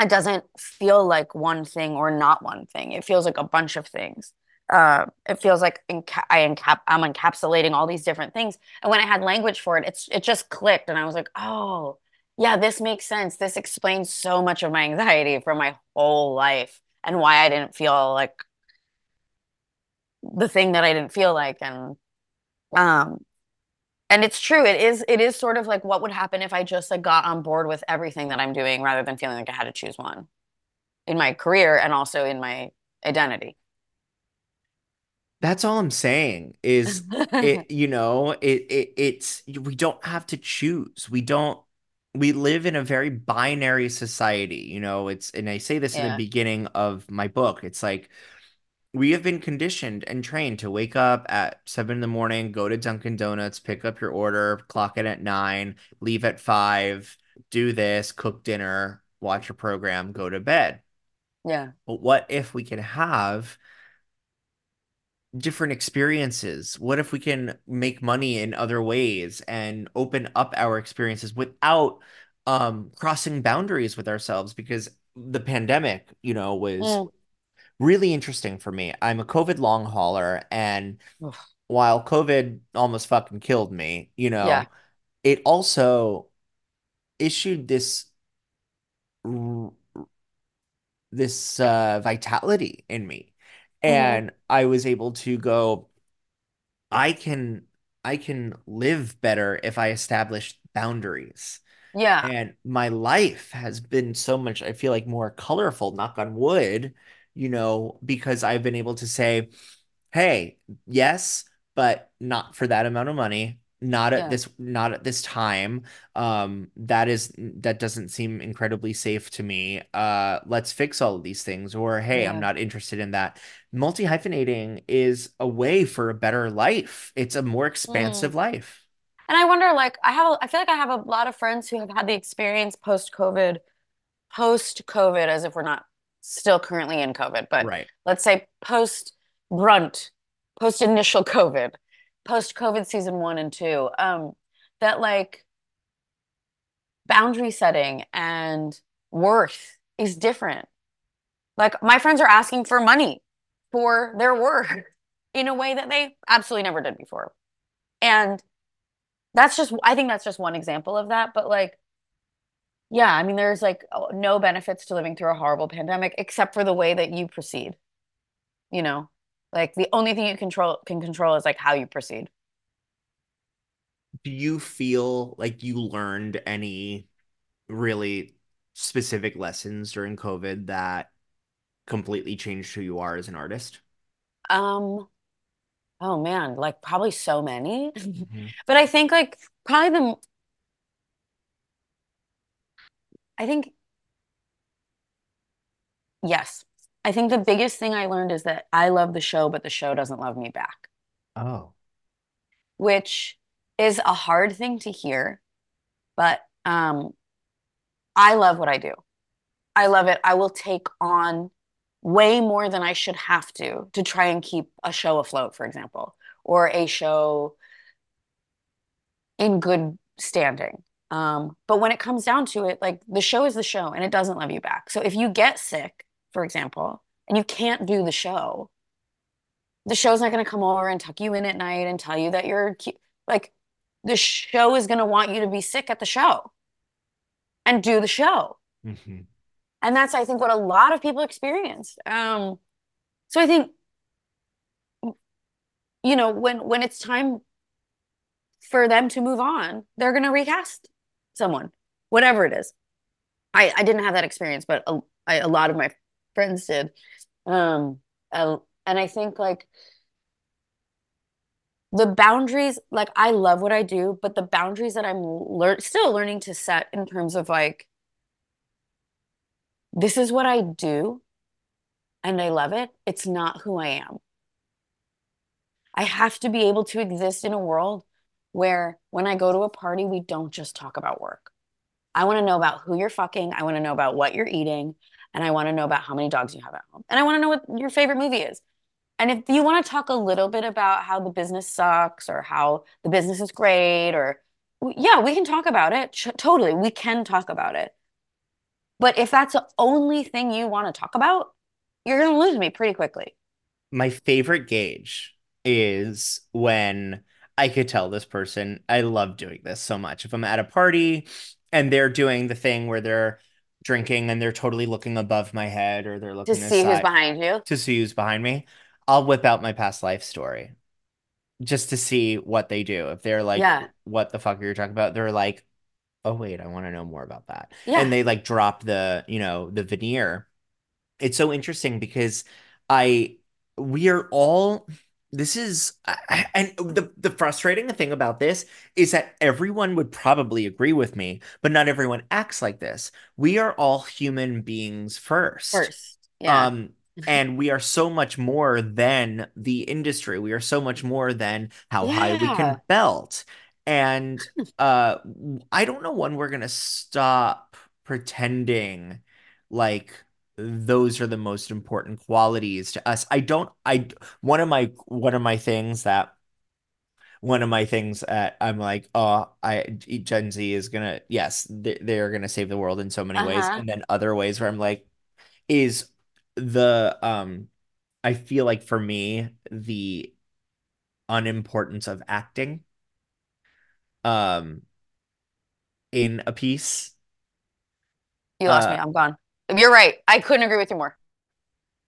it doesn't feel like one thing or not one thing. It feels like a bunch of things. Uh, it feels like I encap I'm encapsulating all these different things. And when I had language for it, it's it just clicked, and I was like, oh, yeah, this makes sense. This explains so much of my anxiety for my whole life and why I didn't feel like the thing that I didn't feel like and um and it's true it is it is sort of like what would happen if I just like got on board with everything that I'm doing rather than feeling like I had to choose one in my career and also in my identity. That's all I'm saying is it you know it, it it's we don't have to choose. We don't we live in a very binary society, you know, it's and I say this in the beginning of my book. It's like we have been conditioned and trained to wake up at seven in the morning, go to Dunkin' Donuts, pick up your order, clock in at nine, leave at five, do this, cook dinner, watch a program, go to bed. Yeah. But what if we can have different experiences? What if we can make money in other ways and open up our experiences without um crossing boundaries with ourselves? Because the pandemic, you know, was Mm. Really interesting for me. I'm a COVID long hauler, and Ugh. while COVID almost fucking killed me, you know, Yeah. it also issued this this uh vitality in me. Mhm. And I was able to go, I can I can live better if I establish boundaries. Yeah. And my life has been so much, I feel like more colorful, knock on wood, you know, because I've been able to say, hey, yes, but not for that amount of money, not at Yeah. this, not at this time. Um, that is that doesn't seem incredibly safe to me. Uh, let's fix all of these things. Or hey, I'm not interested in that. Multi-hyphenating is a way for a better life. It's a more expansive Mm. life. And I wonder, like, I have, a, I feel like I have a lot of friends who have had the experience post-COVID, post-COVID, as if we're not still currently in COVID, but Right. let's say post-brunt, post-initial COVID, post-COVID season one and two, um, that like boundary setting and worth is different. Like my friends are asking for money for their work in a way that they absolutely never did before. And that's just, I think that's just one example of that. But like, yeah, I mean, there's like no benefits to living through a horrible pandemic except for the way that you proceed. You know, like the only thing you control can control is like how you proceed. Do you feel like you learned any really specific lessons during COVID that completely changed who you are as an artist? Um, oh man, like probably so many. But I think like probably the I think yes. I think the biggest thing I learned is that I love the show, but the show doesn't love me back, Oh. which is a hard thing to hear, but um I love what I do. I love it. I will take on way more than I should have to to try and keep a show afloat, for example, or a show in good standing. Um, but when it comes down to it, like the show is the show and it doesn't love you back. So if you get sick, for example, and you can't do the show, the show's not going to come over and tuck you in at night and tell you that you're cu- like the show is going to want you to be sick at the show and do the show. Mhm. And that's, I think, what a lot of people experienced. Um, so I think, you know, when when it's time for them to move on, they're going to recast someone, whatever it is. I I didn't have that experience, but a, I, a lot of my friends did. Um, uh, and I think like the boundaries, like I love what I do, but the boundaries that I'm lear still learning to set in terms of like this is what I do and I love it. It's not who I am. I have to be able to exist in a world where when I go to a party, we don't just talk about work. I want to know about who you're fucking. I want to know about what you're eating. And I want to know about how many dogs you have at home. And I want to know what your favorite movie is. And if you want to talk a little bit about how the business sucks or how the business is great, or yeah, we can talk about it. Ch- totally. We can talk about it. But if that's the only thing you want to talk about, you're going to lose me pretty quickly. My favorite gauge is when I could tell this person, I love doing this so much. If I'm at a party and they're doing the thing where they're drinking and they're totally looking above my head or they're looking To see who's behind you. to see who's behind me, I'll whip out my past life story just to see what they do. If they're like, Yeah. what the fuck are you talking about? They're like, oh, wait, I want to know more about that. Yeah. And they like drop the, you know, the veneer. It's so interesting because I, we are all, this is, I- and the, the frustrating thing about this is that everyone would probably agree with me, but not everyone acts like this. We are all human beings first. First. Yeah. Um, and we are so much more than the industry. We are so much more than how high we can belt. And uh, I don't know when we're gonna stop pretending like those are the most important qualities to us. I don't. I one of my one of my things that one of my things that I'm like, oh, I Gen Z is gonna yes, they, they're gonna save the world in so many ways, Uh-huh. and then other ways where I'm like, is the um, I feel like for me the unimportance of acting, um, in a piece. you lost uh, me. I'm gone. You're right. I couldn't agree with you more.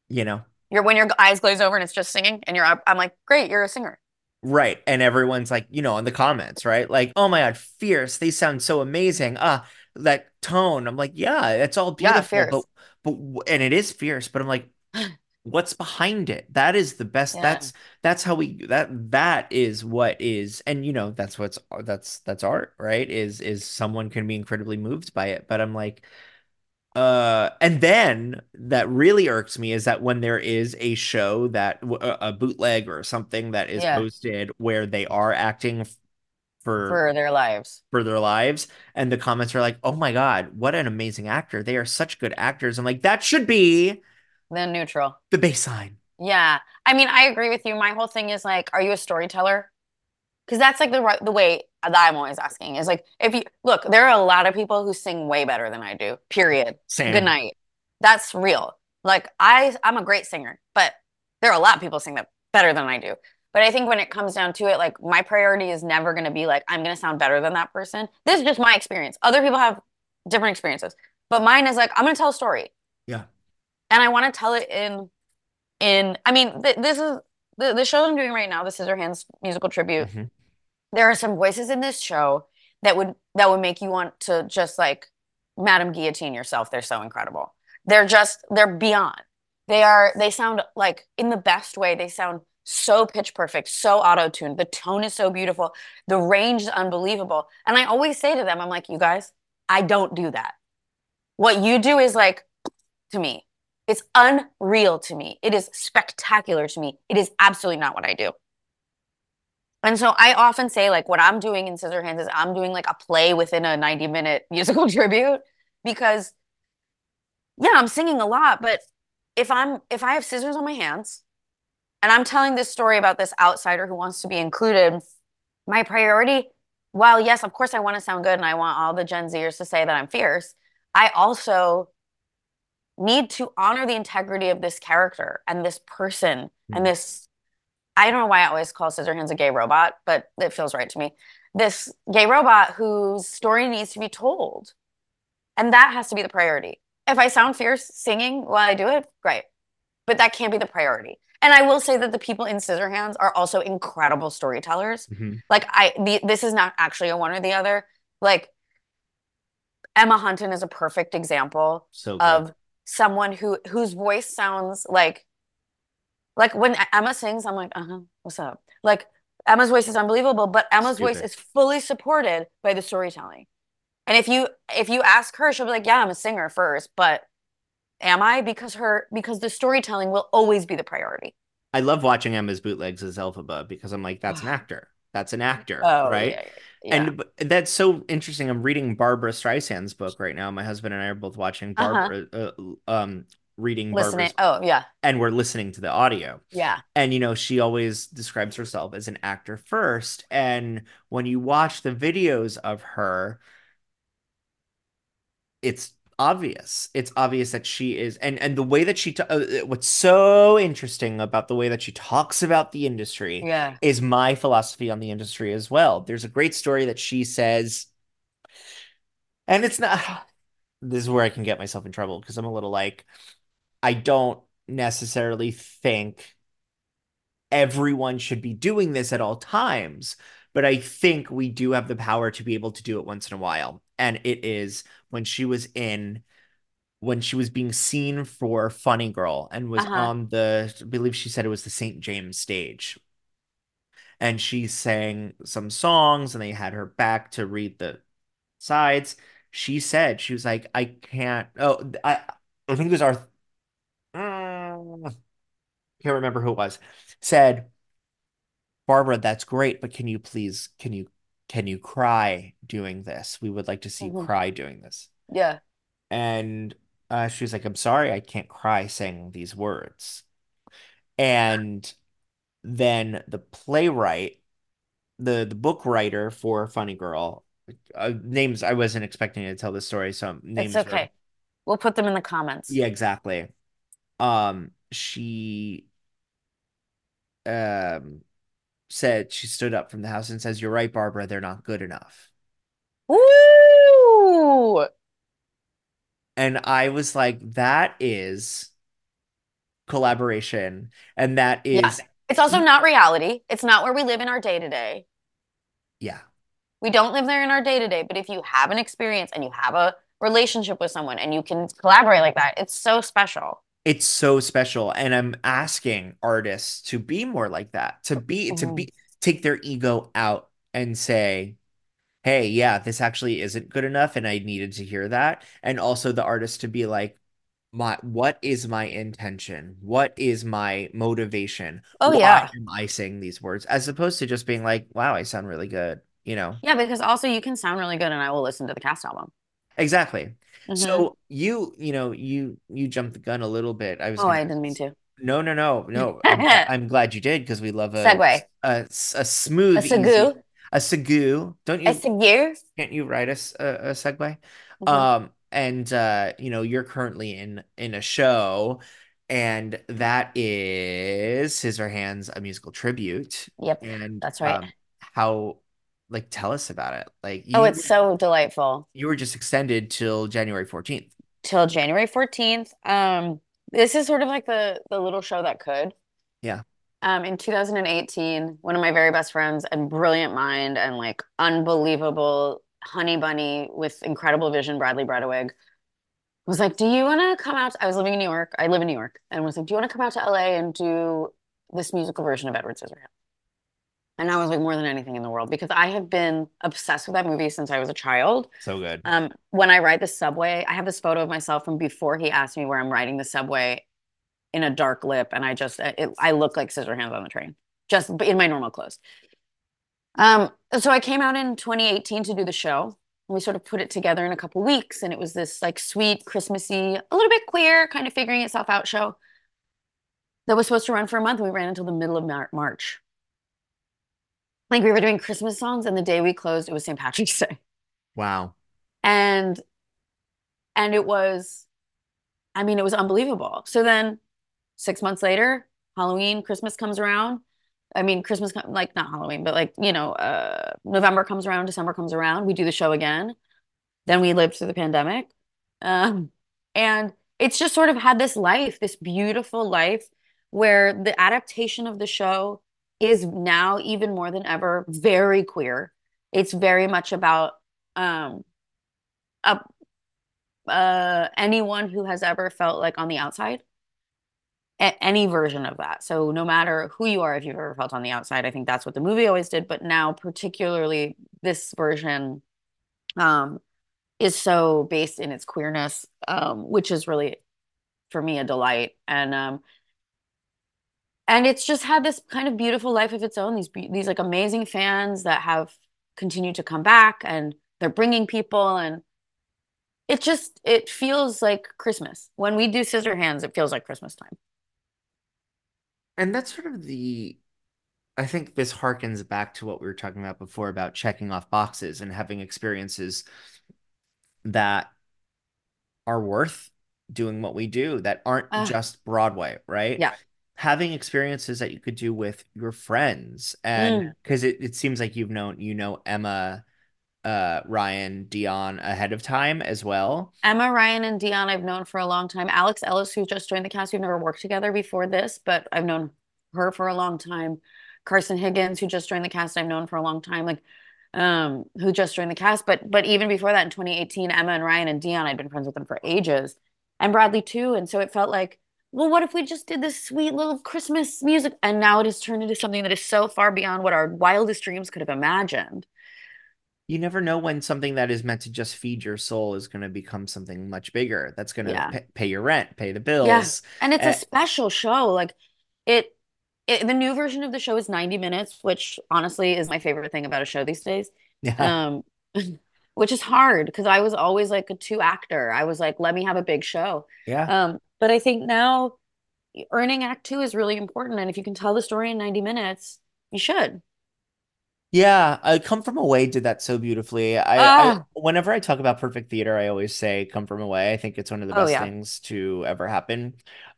You know, You're when your eyes glaze over and it's just singing, and you're. I'm like, great, you're a singer. Right. And everyone's like, you know, in the comments, right? Like, oh my God, fierce. They sound so amazing. Ah, that tone. I'm like, yeah, it's all Yeah, beautiful. fierce. But, but, and it is fierce, but I'm like, what's behind it? That is the best. Yeah. That's, that's how we, that, that is what is, and you know, that's what's, that's, that's art, right? Is, is someone can be incredibly moved by it. But I'm like, uh, and then that really irks me is that when there is a show that a bootleg or something that is Yeah. posted where they are acting for for their lives. for their lives, and the comments are like, "Oh my God, what an amazing actor! They are such good actors." I'm like, that should be Then neutral. the baseline. Yeah. I mean, I agree with you. My whole thing is like, are you a storyteller? Because that's like the right the way that I'm always asking is like, if you look, there are a lot of people who sing way better than I do. Period. Same. Good night. That's real. Like I, I'm a great singer, but there are a lot of people sing that better than I do. But I think when it comes down to it, like my priority is never going to be like I'm going to sound better than that person. This is just my experience. Other people have different experiences, but mine is like I'm going to tell a story Yeah. and I want to tell it in in I mean th this is the the show I'm doing right now, the Scissorhands musical tribute. Mhm. There are some voices in this show that would that would make you want to just like Madame Guillotine yourself. They're so incredible. They're just they're beyond. They are they sound like in the best way. They sound so pitch perfect, so auto-tuned. The tone is so beautiful. The range is unbelievable. And I always say to them, I'm like, you guys, I don't do that. What you do is like to me. It's unreal to me. It is spectacular to me. It is absolutely not what I do. And so I often say, like, what I'm doing in Scissorhands is I'm doing like a play within a 90 minute musical tribute because, yeah, I'm singing a lot, but if I'm if I have scissors on my hands and I'm telling this story about this outsider who wants to be included, my priority, while yes, of course I want to sound good and I want all the Gen Zers to say that I'm fierce, I also need to honor the integrity of this character and this person and mm. this I don't know why I always call Scissorhands a gay robot, but it feels right to me. This gay robot whose story needs to be told. And that has to be the priority. If I sound fierce singing while I do it, great. But that can't be the priority. And I will say that the people in Scissorhands are also incredible storytellers. Mhm. Like I the, this is not actually a one or the other. Like Emma Hunton is a perfect example So of someone who whose voice sounds like like when Emma sings, I'm like, uh-huh, what's up? Like Emma's voice is unbelievable, but Emma's voice is fully supported by the storytelling. And if you if you ask her, she'll be like, yeah, I'm a singer first, but am I? Because her because the storytelling will always be the priority. I love watching Emma's bootlegs as Elphaba because I'm like, that's an actor. That's an actor, Oh, right? yeah, yeah, And that's so interesting. I'm reading Barbra Streisand's book right now. My husband and I are both watching Uh-huh. Barbara, uh, um, reading Listening. Barbra's, Oh, yeah. and we're listening to the audio. Yeah. And you know, she always describes herself as an actor first. And when you watch the videos of her, it's obvious. It's obvious that she is, and and the way that she, ta- uh, what's so interesting about the way that she talks about the industry Yeah. is my philosophy on the industry as well. There's a great story that she says. And it's not this is where I can get myself in trouble because I'm a little like I don't necessarily think everyone should be doing this at all times, but I think we do have the power to be able to do it once in a while. And it is when she was in when she was being seen for Funny Girl and was Uh-huh. on the I believe she said it was the St. James stage. And she sang some songs and they had her back to read the sides. She said she was like, I can't oh I I think it was our can't remember who it was, said, Barbra, that's great, but can you please, can you, can you cry doing this? We would like to see you Mhm. cry doing this. Yeah. And uh, she was like, I'm sorry, I can't cry saying these words. And then the playwright, the the book writer for Funny Girl, uh, names I wasn't expecting to tell this story, so names It's okay. We'll put them in the comments. yeah, exactly. Um, she um said she stood up from the house and says, "You're right, Barbra, they're not good enough." Woo! And I was like, that is collaboration. And that is Yeah. It's also not reality. It's not where we live in our day to day. yeah. We don't live there in our day to day, but if you have an experience and you have a relationship with someone and you can collaborate like that, it's so special. It's so special. And I'm asking artists to be more like that, to be to be take their ego out and say, hey, yeah, this actually isn't good enough, and I needed to hear that. And also the artist to be like, my what is my intention? What is my motivation? Oh, Why yeah. am I saying these words? As opposed to just being like, wow, I sound really good, you know? Yeah, because also you can sound really good and I will listen to the cast album. Exactly. Mhm. So you, you know, you you jumped the gun a little bit. I was oh, gonna I didn't mean to. No, no, no, no. I'm, I'm glad you did because we love a Segue. a, a smooth, A easy- segue. a segue. Don't you? A segue. Can't you write us a, a segue? Mhm. Um, and uh, you know, you're currently in in a show, and that is Scissorhands, a musical tribute. Yep, And that's right. um, how, like, tell us about it. Like, Oh, it's so delightful. you were just extended till January 14th. Till January 14th. Um, this is sort of like the the little show that could. Yeah. Um, in 2018, one of my very best friends and brilliant mind and like unbelievable honey bunny with incredible vision, Bradley Bredeweg, was like, "Do you want to come out?" I was living in New York. I live in New York, and was like, "Do you want to come out to LA and do this musical version of Edward Scissorhands?" And I was like, more than anything in the world, because I have been obsessed with that movie since I was a child. So good. Um, when I ride the subway, I have this photo of myself from before he asked me where I'm riding the subway in a dark lip, and I just it, I look like Scissorhands on the train, just in my normal clothes. Um, so I came out in 2018 to do the show. We sort of put it together in a couple weeks, and it was this like sweet, Christmassy, a little bit queer, kind of figuring itself out show that was supposed to run for a month. We ran until the middle of Mar- March. Like we were doing Christmas songs, and the day we closed, it was St. Patrick's Day Wow. and and it was i mean it was unbelievable so then six months later halloween christmas comes around i mean christmas like not halloween but like you know uh november comes around december comes around we do the show again then we lived through the pandemic um and it's just sort of had this life this beautiful life where the adaptation of the show is now even more than ever very queer. It's very much about um a, uh anyone who has ever felt like on the outside. A- any version of that. So no matter who you are if you've ever felt on the outside i think that's what the movie always did. But now particularly this version um is so based in its queerness um which is really for me a delight. And um and it's just had this kind of beautiful life of its own these these like amazing fans that have continued to come back and they're bringing people and it just it feels like christmas when we do scissor hands it feels like christmas time And that's sort of the, I think this harkens back to what we were talking about before about checking off boxes and having experiences that are worth doing what we do that aren't Ah. just Broadway, right? Yeah. Having experiences that you could do with your friends and Mm. because it, it seems like you've known, you know, Emma uh Ryan Dion ahead of time as well. Emma Ryan and Dion I've known for a long time. Alex Ellis, who just joined the cast, we've never worked together before this, but I've known her for a long time. Carson Higgins, who just joined the cast, I've known for a long time. Like um, who just joined the cast. But but even before that, in 2018, Emma and Ryan and Dion, I'd been friends with them for ages, and Bradley too. And so it felt like, well, what if we just did this sweet little Christmas music? And now it has turned into something that is so far beyond what our wildest dreams could have imagined. You never know when something that is meant to just feed your soul is going to become something much bigger. That's going to Yeah. pay, pay your rent, pay the bills. Yeah. And it's Eh, a special show. Like it, it, the new version of the show is 90 minutes, which honestly is my favorite thing about a show these days. Yeah. Um, which is hard because I was always like a two actor. I was like, let me have a big show. Yeah. Um, but I think now earning act two is really important. And if you can tell the story in 90 minutes, you should. Yeah, uh, Come From Away did that so beautifully. I, I Ah. whenever I talk about perfect theater, I always say Come From Away. I think it's one of the Oh, best yeah. things to ever happen.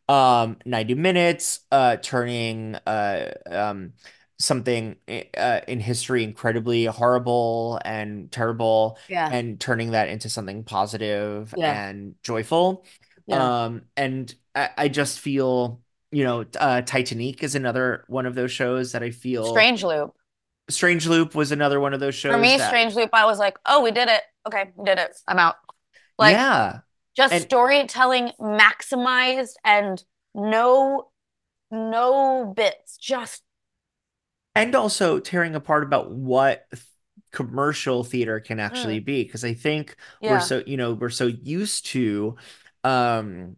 Um, 90 minutes, uh, turning uh um something uh in history incredibly horrible and terrible Yeah. and turning that into something positive Yeah. and joyful. Yeah. Um, and I, I just feel, you know, uh Titanic is another one of those shows that I feel Strange Loop. Strange Loop was another one of those shows For me, that- Strange Loop, I was like, oh, we did it. Okay, we did it. I'm out. Like, yeah, just And- storytelling maximized and no no bits just and also tearing apart about what th- commercial theater can actually be because I think Mm. Yeah. we're so you know we're so used to um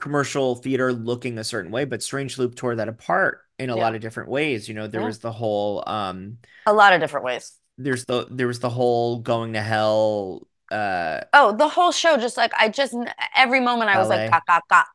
commercial theater looking a certain way, but Strange Loop tore that apart in a Yeah. lot of different ways. You know, there Yeah. was the whole um a lot of different ways there's the there was the whole going to hell uh oh the whole show just like i just every moment i was like got got got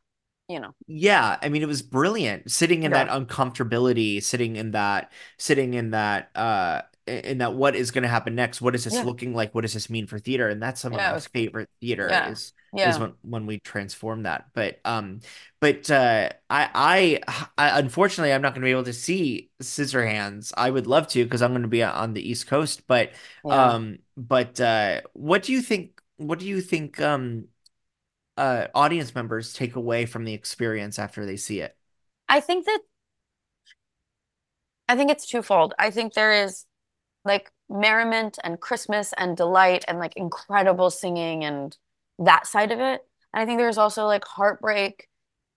you know Yeah, I mean it was brilliant sitting in Yeah. that uncomfortability, sitting in that sitting in that uh in that what is going to happen next? What is this Yeah. looking like? What does this mean for theater? And that's some Yeah, of my was- favorite theater Yeah. is is when when we transform that. But um but uh I I, I unfortunately I'm not going to be able to see Scissorhands. I would love to because I'm going to be on the East Coast, but um but uh what do you think what do you think um uh audience members take away from the experience after they see it? i think that i think it's twofold i think there is like merriment and christmas and delight and like incredible singing and that side of it and i think there's also like heartbreak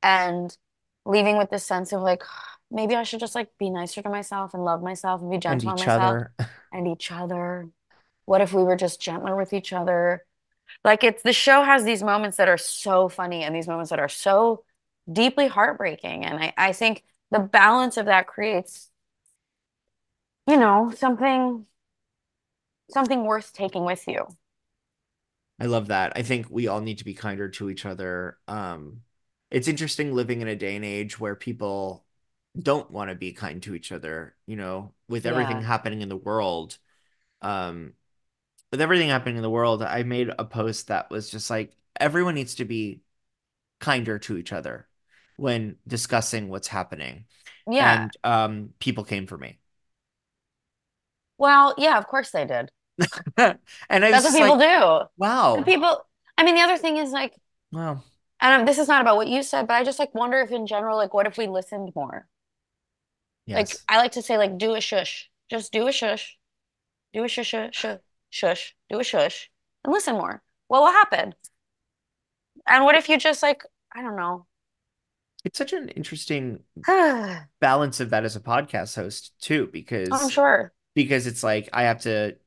and leaving with this sense of like maybe i should just like be nicer to myself and love myself and be And gentle on myself other. and each other. What if we were just gentler with each other? Like it's the show has these moments that are so funny and these moments that are so deeply heartbreaking. And I, I think the balance of that creates, you know, something something worth taking with you. I love that. I think we all need to be kinder to each other. Um, it's interesting living in a day and age where people don't want to be kind to each other, you know, with everything Yeah. happening in the world. Um, with everything happening in the world, I made a post that was just like everyone needs to be kinder to each other when discussing what's happening. Yeah. And um, people came for me. Well, yeah, of course they did. And I was That's what people like, do. wow. And people, I mean, the other thing is like, Wow. and um, this is not about what you said, but I just like wonder if in general, like, what if we listened more? Yes. Like I like to say, like, do a shush. Just do a shush. Do a shush, shush, shush, shush. Do a shush and listen more. What will happen? And what if you just like, I don't know. It's such an interesting balance of that as a podcast host too, because oh, i'm sure. Because it's like I have to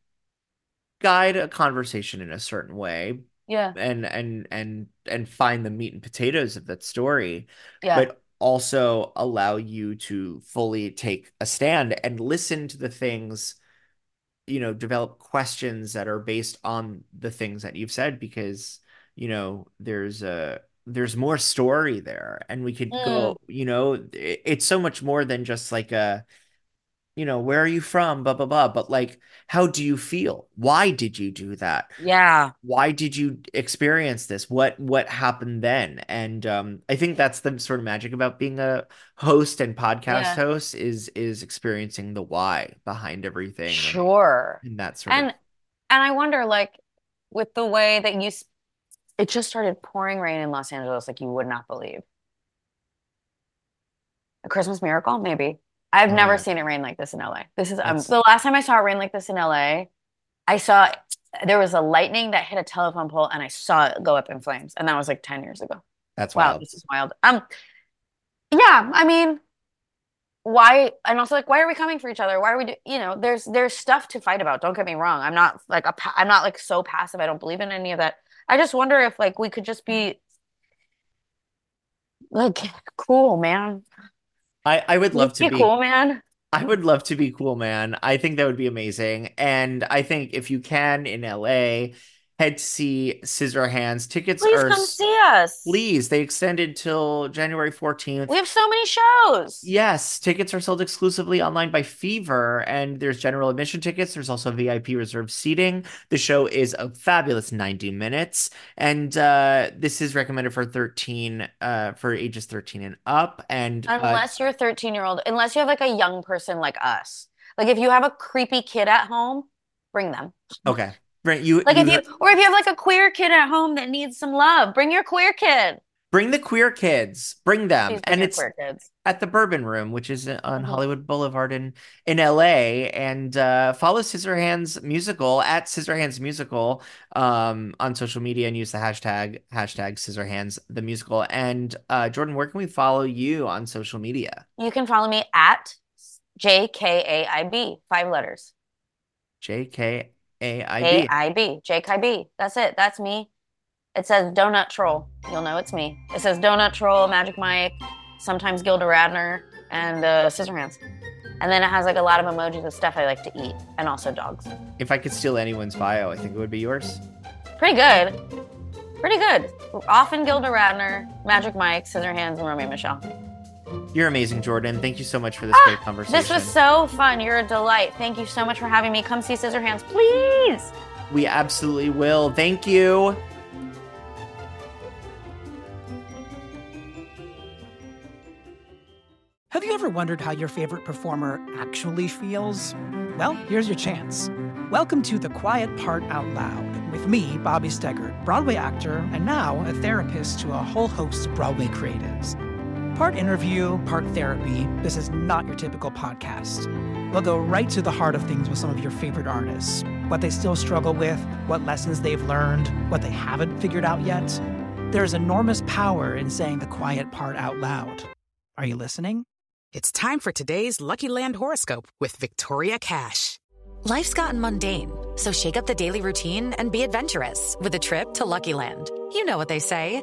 guide a conversation in a certain way Yeah. and and and and find the meat and potatoes of that story, Yeah. but also allow you to fully take a stand and listen to the things, you know, develop questions that are based on the things that you've said because, you know, there's a there's more story there and we could go, mm. you know, it- it's so much more than just like a you know, where are you from? Blah blah blah. But like, how do you feel? Why did you do that? Yeah. Why did you experience this? What what happened then? And um, I think that's the sort of magic about being a host and podcast Yeah. host is is experiencing the why behind everything. Sure. And, that sort And of And I wonder, like, with the way that you, s- it just started pouring rain in Los Angeles, like you would not believe. A Christmas miracle, maybe. I've Oh, never yeah. seen it rain like this in LA. This is um, the last time I saw it rain like this in LA. I saw there was a lightning that hit a telephone pole, and I saw it go up in flames, and that was like 10 years ago. That's Wow, wild. this is wild. Um, yeah, I mean, why? And also, like, why are we coming for each other? Why are we do? You know, there's there's stuff to fight about. Don't get me wrong. I'm not like a I'm not like so passive. I don't believe in any of that. I just wonder if like we could just be like cool, man. I, I would love to be be cool, man. I would love to be cool, man. I think that would be amazing. And I think if you can in LA, head to see Scissorhands. Tickets Please are come see us. please. They extended till January 14th. We have so many shows. Yes, tickets are sold exclusively online by Fever, and there's general admission tickets. There's also VIP reserved seating. The show is a fabulous 90 minutes, and uh, this is recommended for 13, uh, for ages 13 and up. And uh, Unless you're a 13 year old, unless you have like a young person like us. Like if you have a creepy kid at home, bring them. okay, Brent, you Like if you you or if you have like a queer kid at home that needs some love, bring your queer kid. bring the queer kids, bring them, Please and it's queer kids. at the Bourbon Room, which is on Mhm. Hollywood Boulevard in in LA. And uh, follow Scissorhands Musical at Scissorhands Musical um, on social media and use the hashtag hashtag Scissorhands the musical. And uh, Jordan, where can we follow you on social media? You can follow me at JKAIB, five letters. J K A I B. AIB, JKIB. That's it. That's me. It says Donut Troll. You'll know it's me. It says Donut Troll, Magic Mike, sometimes Gilda Radner, and uh, Scissorhands. And then it has like a lot of emojis of stuff I like to eat, and also dogs. If I could steal anyone's bio, I think it would be yours. Pretty good. Pretty good. Often Gilda Radner, Magic Mike, Scissorhands, and Romy and Michele. You're amazing, Jordan. Thank you so much for this great conversation. Ah, This was so fun. You're a delight. Thank you so much for having me. Come see Scissorhands, please. we absolutely will. Thank you. Have you ever wondered how your favorite performer actually feels? Well, here's your chance. Welcome to The Quiet Part Out Loud with me, Bobby Steggert, Broadway actor and now a therapist to a whole host of Broadway creatives. Part interview, part therapy, this is not your typical podcast. We'll go right to the heart of things with some of your favorite artists what they still struggle with, what lessons they've learned, what they haven't figured out yet. There's enormous power in saying the quiet part out loud. Are you listening? It's time for today's Lucky Land horoscope with Victoria Cash. Life's gotten mundane, so shake up the daily routine and be adventurous with a trip to Lucky Land. You know what they say